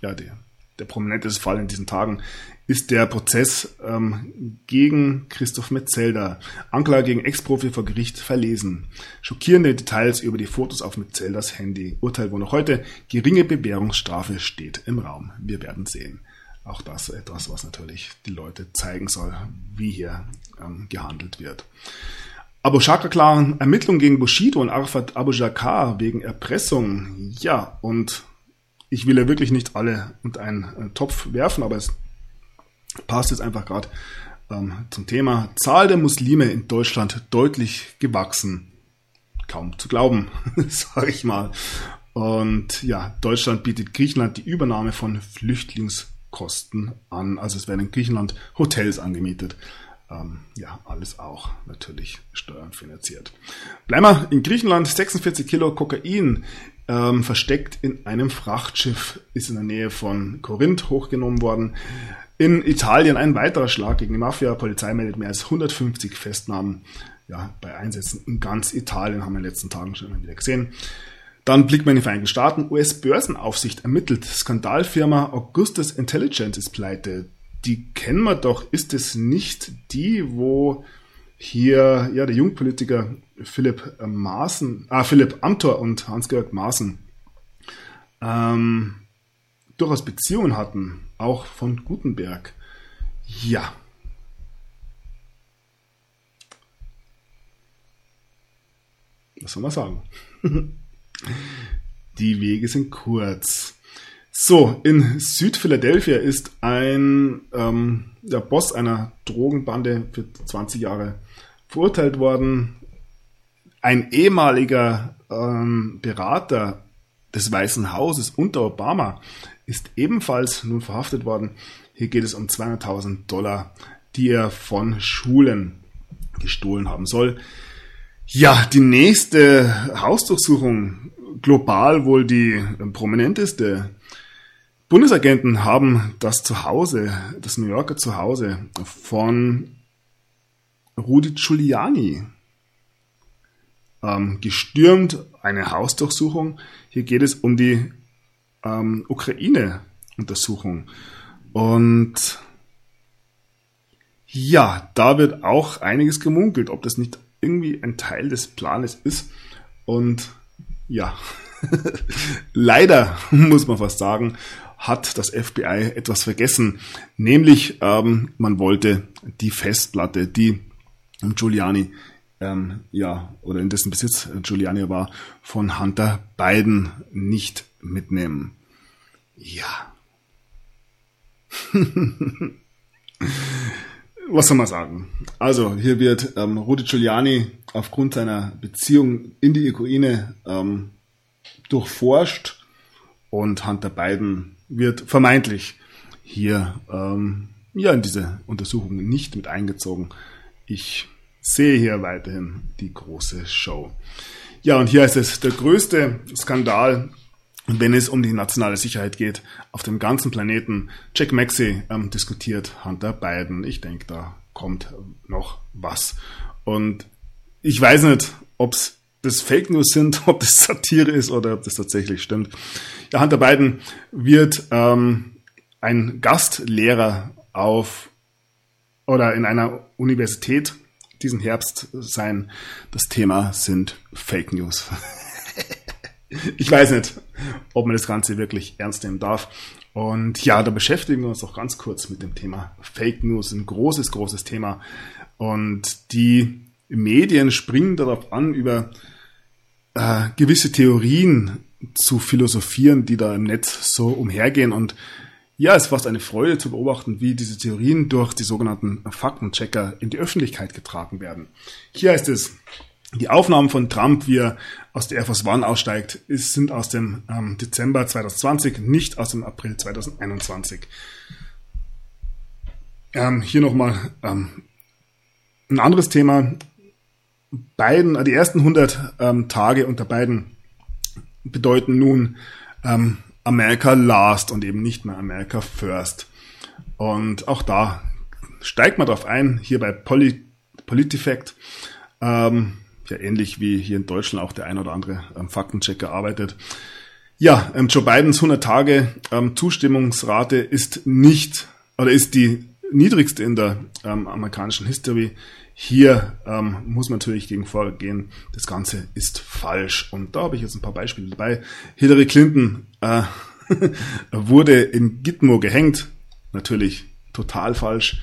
ja, der, der prominenteste Fall in diesen Tagen ist der Prozess ähm, gegen Christoph Metzelder. Anklage gegen Ex-Profi vor Gericht verlesen. Schockierende Details über die Fotos auf Metzelders Handy. Urteil, wo noch heute geringe Bewährungsstrafe steht im Raum. Wir werden sehen. Auch das etwas, was natürlich die Leute zeigen soll, wie hier ähm, gehandelt wird. Abu Shaka klaren Ermittlungen gegen Bushido und Arafat Abu Jakar wegen Erpressung. Ja, und ich will ja wirklich nicht alle unter einen äh, Topf werfen, aber es passt jetzt einfach gerade ähm, zum Thema. Zahl der Muslime in Deutschland deutlich gewachsen. Kaum zu glauben, sage ich mal. Und ja, Deutschland bietet Griechenland die Übernahme von Flüchtlingskosten an. Also es werden in Griechenland Hotels angemietet ähm, ja, alles auch natürlich steuernfinanziert. Bleiben wir in Griechenland. 46 Kilo Kokain ähm, versteckt in einem Frachtschiff ist in der Nähe von Korinth hochgenommen worden. In Italien ein weiterer Schlag gegen die Mafia. Polizei meldet mehr als 150 Festnahmen ja, bei Einsätzen in ganz Italien, haben wir in den letzten Tagen schon wieder gesehen. Dann blickt man in die Vereinigten Staaten. US-Börsenaufsicht ermittelt. Skandalfirma Augustus Intelligence ist pleite die kennen wir doch. Ist es nicht die, wo hier ja der Jungpolitiker Philipp Maaßen, ah, Philipp Amthor und Hans-Georg Maaßen ähm, durchaus Beziehungen hatten, auch von Gutenberg. Ja. Was soll man sagen? Die Wege sind kurz. So, in Südphiladelphia ist ein ähm, der Boss einer Drogenbande für 20 Jahre verurteilt worden. Ein ehemaliger ähm, Berater des Weißen Hauses unter Obama ist ebenfalls nun verhaftet worden. Hier geht es um 200.000 Dollar, die er von Schulen gestohlen haben soll. Ja, die nächste Hausdurchsuchung, global wohl die prominenteste. Bundesagenten haben das Zuhause, das New Yorker Zuhause von Rudy Giuliani ähm, gestürmt, eine Hausdurchsuchung. Hier geht es um die ähm, Ukraine-Untersuchung. Und ja, da wird auch einiges gemunkelt, ob das nicht irgendwie ein Teil des Planes ist. Und ja, leider muss man fast sagen, hat das FBI etwas vergessen. Nämlich, ähm, man wollte die Festplatte, die Giuliani, ähm, ja, oder in dessen Besitz Giuliani war, von Hunter Biden nicht mitnehmen. Ja. was soll man sagen? Also hier wird ähm, Rudy Giuliani aufgrund seiner Beziehung in die Ukraine ähm, durchforscht und Hunter Biden wird vermeintlich hier ähm, ja in diese Untersuchungen nicht mit eingezogen. Ich sehe hier weiterhin die große Show. Ja, und hier ist es der größte Skandal wenn es um die nationale Sicherheit geht, auf dem ganzen Planeten. Jack Maxey ähm, diskutiert Hunter Biden. Ich denke, da kommt noch was. Und ich weiß nicht, ob es das Fake News sind, ob das Satire ist oder ob das tatsächlich stimmt. Ja, Hunter Biden wird ähm, ein Gastlehrer auf oder in einer Universität diesen Herbst sein. Das Thema sind Fake News. ich weiß nicht, ob man das Ganze wirklich ernst nehmen darf. Und ja, da beschäftigen wir uns auch ganz kurz mit dem Thema Fake News, ein großes, großes Thema. Und die Medien springen darauf an, über äh, gewisse Theorien zu philosophieren, die da im Netz so umhergehen. Und ja, es ist fast eine Freude zu beobachten, wie diese Theorien durch die sogenannten Faktenchecker in die Öffentlichkeit getragen werden. Hier heißt es, die Aufnahmen von Trump, wie er aus der Air Force One aussteigt, ist, sind aus dem ähm, Dezember 2020, nicht aus dem April 2021. Ähm, hier nochmal ähm, ein anderes Thema. Beiden, die ersten 100 ähm, Tage unter beiden bedeuten nun ähm, America Last und eben nicht mehr America First. Und auch da steigt man drauf ein, hier bei Polit Politifact. Ähm, ja ähnlich wie hier in Deutschland auch der ein oder andere ähm, Faktenchecker arbeitet. Ja, ähm, Joe Bidens 100 Tage ähm, Zustimmungsrate ist nicht oder ist die niedrigste in der ähm, amerikanischen History. Hier ähm, muss man natürlich gegen vorgehen, das Ganze ist falsch. Und da habe ich jetzt ein paar Beispiele dabei. Hillary Clinton äh, wurde in Gitmo gehängt. Natürlich total falsch.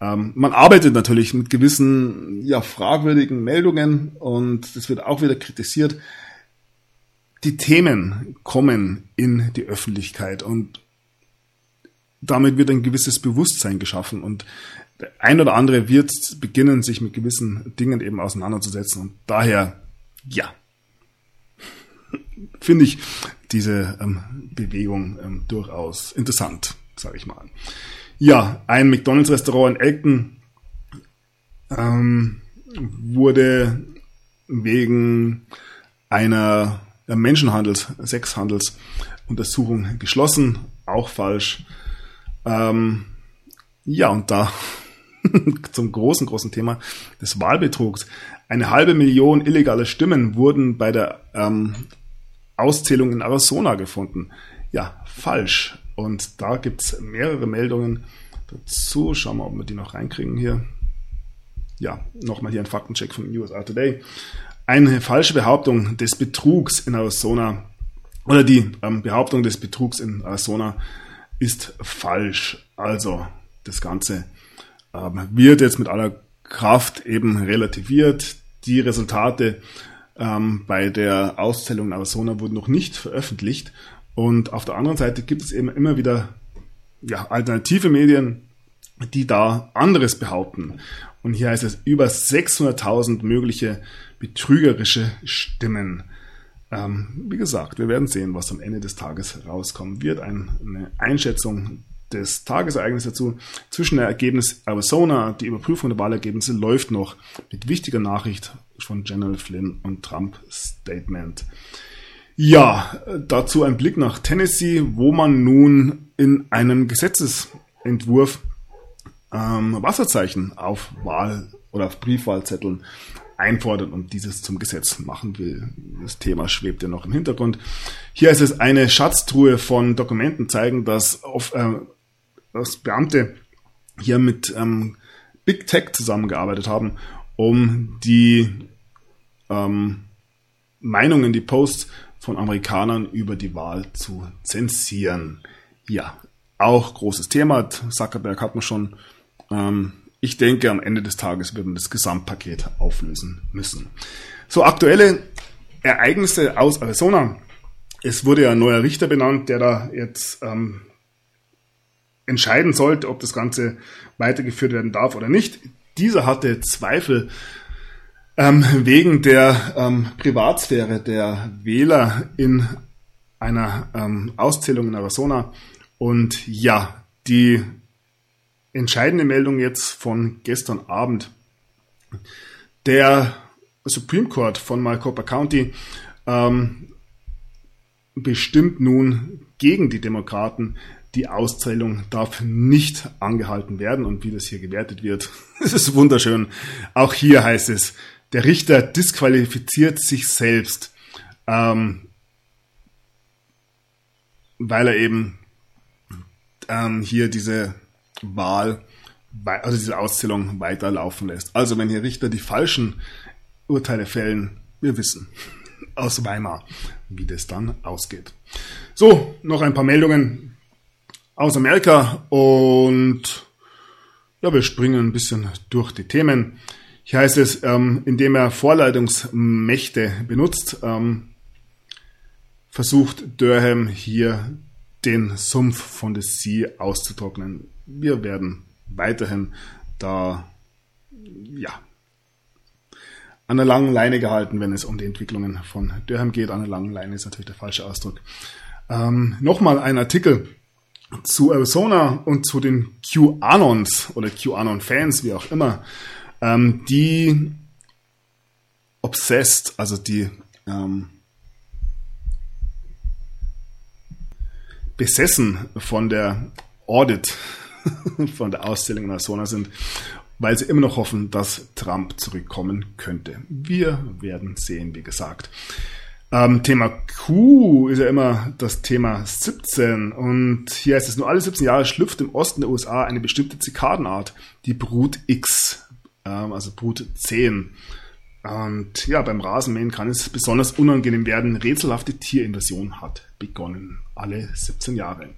Ähm, man arbeitet natürlich mit gewissen ja, fragwürdigen Meldungen und das wird auch wieder kritisiert. Die Themen kommen in die Öffentlichkeit und damit wird ein gewisses Bewusstsein geschaffen und der ein oder andere wird beginnen, sich mit gewissen Dingen eben auseinanderzusetzen und daher, ja, finde ich diese ähm, Bewegung ähm, durchaus interessant, sage ich mal. Ja, ein McDonalds-Restaurant in Elkton ähm, wurde wegen einer Menschenhandels-, Sexhandels-Untersuchung geschlossen. Auch falsch. Ähm, ja, und da zum großen, großen Thema des Wahlbetrugs. Eine halbe Million illegale Stimmen wurden bei der ähm, Auszählung in Arizona gefunden. Ja, falsch. Und da gibt es mehrere Meldungen dazu. Schauen wir, ob wir die noch reinkriegen hier. Ja, nochmal hier ein Faktencheck von USA Today. Eine falsche Behauptung des Betrugs in Arizona oder die ähm, Behauptung des Betrugs in Arizona ist falsch. Also das Ganze ähm, wird jetzt mit aller Kraft eben relativiert. Die Resultate ähm, bei der Auszählung in Arizona wurden noch nicht veröffentlicht. Und auf der anderen Seite gibt es eben immer wieder ja, alternative Medien, die da anderes behaupten. Und hier heißt es über 600.000 mögliche betrügerische Stimmen. Ähm, wie gesagt, wir werden sehen, was am Ende des Tages rauskommen wird. Ein, eine Einschätzung des Tagesereignisses dazu. Zwischen der Ergebnis Arizona, die Überprüfung der Wahlergebnisse läuft noch mit wichtiger Nachricht von General Flynn und Trump Statement. Ja, dazu ein Blick nach Tennessee, wo man nun in einem Gesetzesentwurf ähm, Wasserzeichen auf Wahl- oder auf Briefwahlzetteln einfordert und dieses zum Gesetz machen will. Das Thema schwebt ja noch im Hintergrund. Hier ist es eine Schatztruhe von Dokumenten zeigen, dass, auf, äh, dass Beamte hier mit ähm, Big Tech zusammengearbeitet haben, um die ähm, Meinungen, die Posts von Amerikanern über die Wahl zu zensieren. Ja, auch großes Thema. Zuckerberg hat man schon. Ähm, ich denke, am Ende des Tages wird man das Gesamtpaket auflösen müssen. So, aktuelle Ereignisse aus Arizona. Es wurde ja ein neuer Richter benannt, der da jetzt ähm, entscheiden sollte, ob das Ganze weitergeführt werden darf oder nicht. Dieser hatte Zweifel ähm, wegen der ähm, Privatsphäre der Wähler in einer ähm, Auszählung in Arizona. Und ja, die entscheidende Meldung jetzt von gestern Abend. Der Supreme Court von Maricopa County ähm, bestimmt nun gegen die Demokraten, die Auszählung darf nicht angehalten werden und wie das hier gewertet wird, es ist wunderschön. Auch hier heißt es, der Richter disqualifiziert sich selbst, ähm, weil er eben ähm, hier diese Wahl, also diese Auszählung weiterlaufen lässt. Also wenn hier Richter die falschen Urteile fällen, wir wissen aus Weimar, wie das dann ausgeht. So, noch ein paar Meldungen aus Amerika und ja, wir springen ein bisschen durch die Themen. Hier heißt es, ähm, indem er Vorleitungsmächte benutzt, ähm, versucht Durham hier den Sumpf von der See auszutrocknen. Wir werden weiterhin da, ja, an der langen Leine gehalten, wenn es um die Entwicklungen von Durham geht. An der langen Leine ist natürlich der falsche Ausdruck. Ähm, Nochmal ein Artikel zu Arizona und zu den QAnons oder QAnon-Fans, wie auch immer ähm, die obsessed, also die ähm, besessen von der Audit, von der Auszählung in Arizona sind, weil sie immer noch hoffen, dass Trump zurückkommen könnte. Wir werden sehen, wie gesagt. Ähm, Thema Q ist ja immer das Thema 17 und hier heißt es nur alle 17 Jahre schlüpft im Osten der USA eine bestimmte Zikadenart, die Brut X ähm, also Brut 10. Und ja, beim Rasenmähen kann es besonders unangenehm werden. Rätselhafte Tierinvasion hat begonnen. Alle 17 Jahre.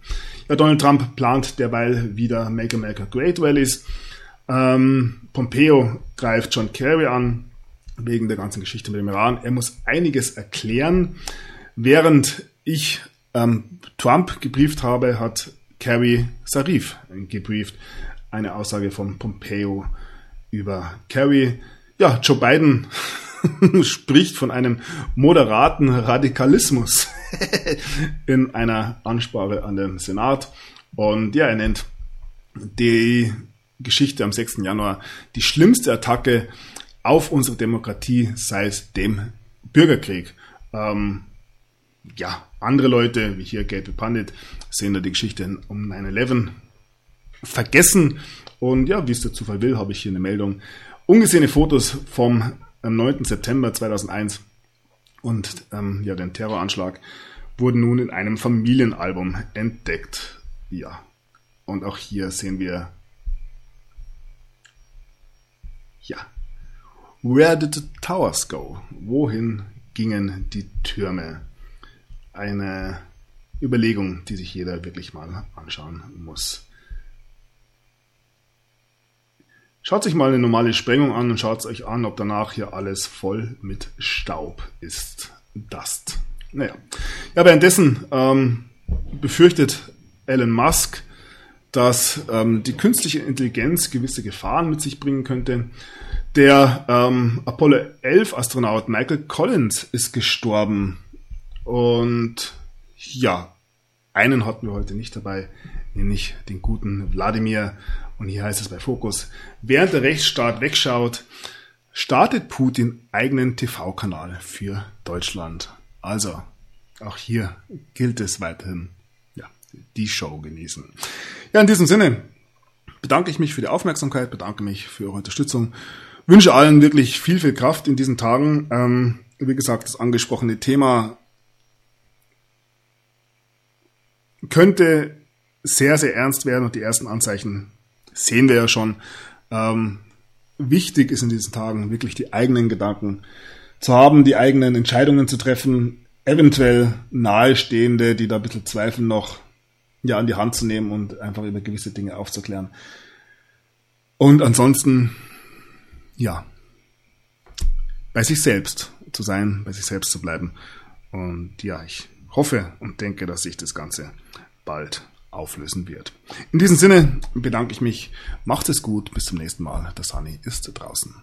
Ja, Donald Trump plant derweil wieder Make America Great Rallies. Ähm, Pompeo greift John Kerry an, wegen der ganzen Geschichte mit dem Iran. Er muss einiges erklären. Während ich ähm, Trump gebrieft habe, hat Kerry Sarif gebrieft. Eine Aussage von Pompeo über Kerry. Ja, Joe Biden spricht von einem moderaten Radikalismus in einer Ansprache an den Senat. Und ja, er nennt die Geschichte am 6. Januar die schlimmste Attacke auf unsere Demokratie seit dem Bürgerkrieg. Ähm, ja, andere Leute, wie hier Gabriel Pandit, sehen da die Geschichte um 9-11 vergessen und ja, wie es der Zufall will, habe ich hier eine Meldung. Ungesehene Fotos vom 9. September 2001 und ähm, ja, den Terroranschlag wurden nun in einem Familienalbum entdeckt. Ja, und auch hier sehen wir, ja, Where did the towers go? Wohin gingen die Türme? Eine Überlegung, die sich jeder wirklich mal anschauen muss. Schaut sich mal eine normale Sprengung an und schaut euch an, ob danach hier alles voll mit Staub ist. Dust. Naja. Ja, währenddessen ähm, befürchtet Elon Musk, dass ähm, die künstliche Intelligenz gewisse Gefahren mit sich bringen könnte. Der ähm, Apollo 11 Astronaut Michael Collins ist gestorben. Und ja, einen hatten wir heute nicht dabei, nämlich den guten Wladimir. Und hier heißt es bei Fokus, während der Rechtsstaat wegschaut, startet Putin eigenen TV-Kanal für Deutschland. Also, auch hier gilt es weiterhin, die Show genießen. Ja, in diesem Sinne bedanke ich mich für die Aufmerksamkeit, bedanke mich für eure Unterstützung, wünsche allen wirklich viel, viel Kraft in diesen Tagen. Ähm, wie gesagt, das angesprochene Thema könnte sehr, sehr ernst werden und die ersten Anzeichen sehen wir ja schon. Ähm, wichtig ist in diesen Tagen wirklich die eigenen Gedanken zu haben, die eigenen Entscheidungen zu treffen, eventuell nahestehende, die da ein bisschen zweifeln, noch ja, an die Hand zu nehmen und einfach über gewisse Dinge aufzuklären. Und ansonsten, ja, bei sich selbst zu sein, bei sich selbst zu bleiben. Und ja, ich hoffe und denke, dass sich das Ganze bald auflösen wird. In diesem Sinne bedanke ich mich. Macht es gut. Bis zum nächsten Mal. Das Sunny ist draußen.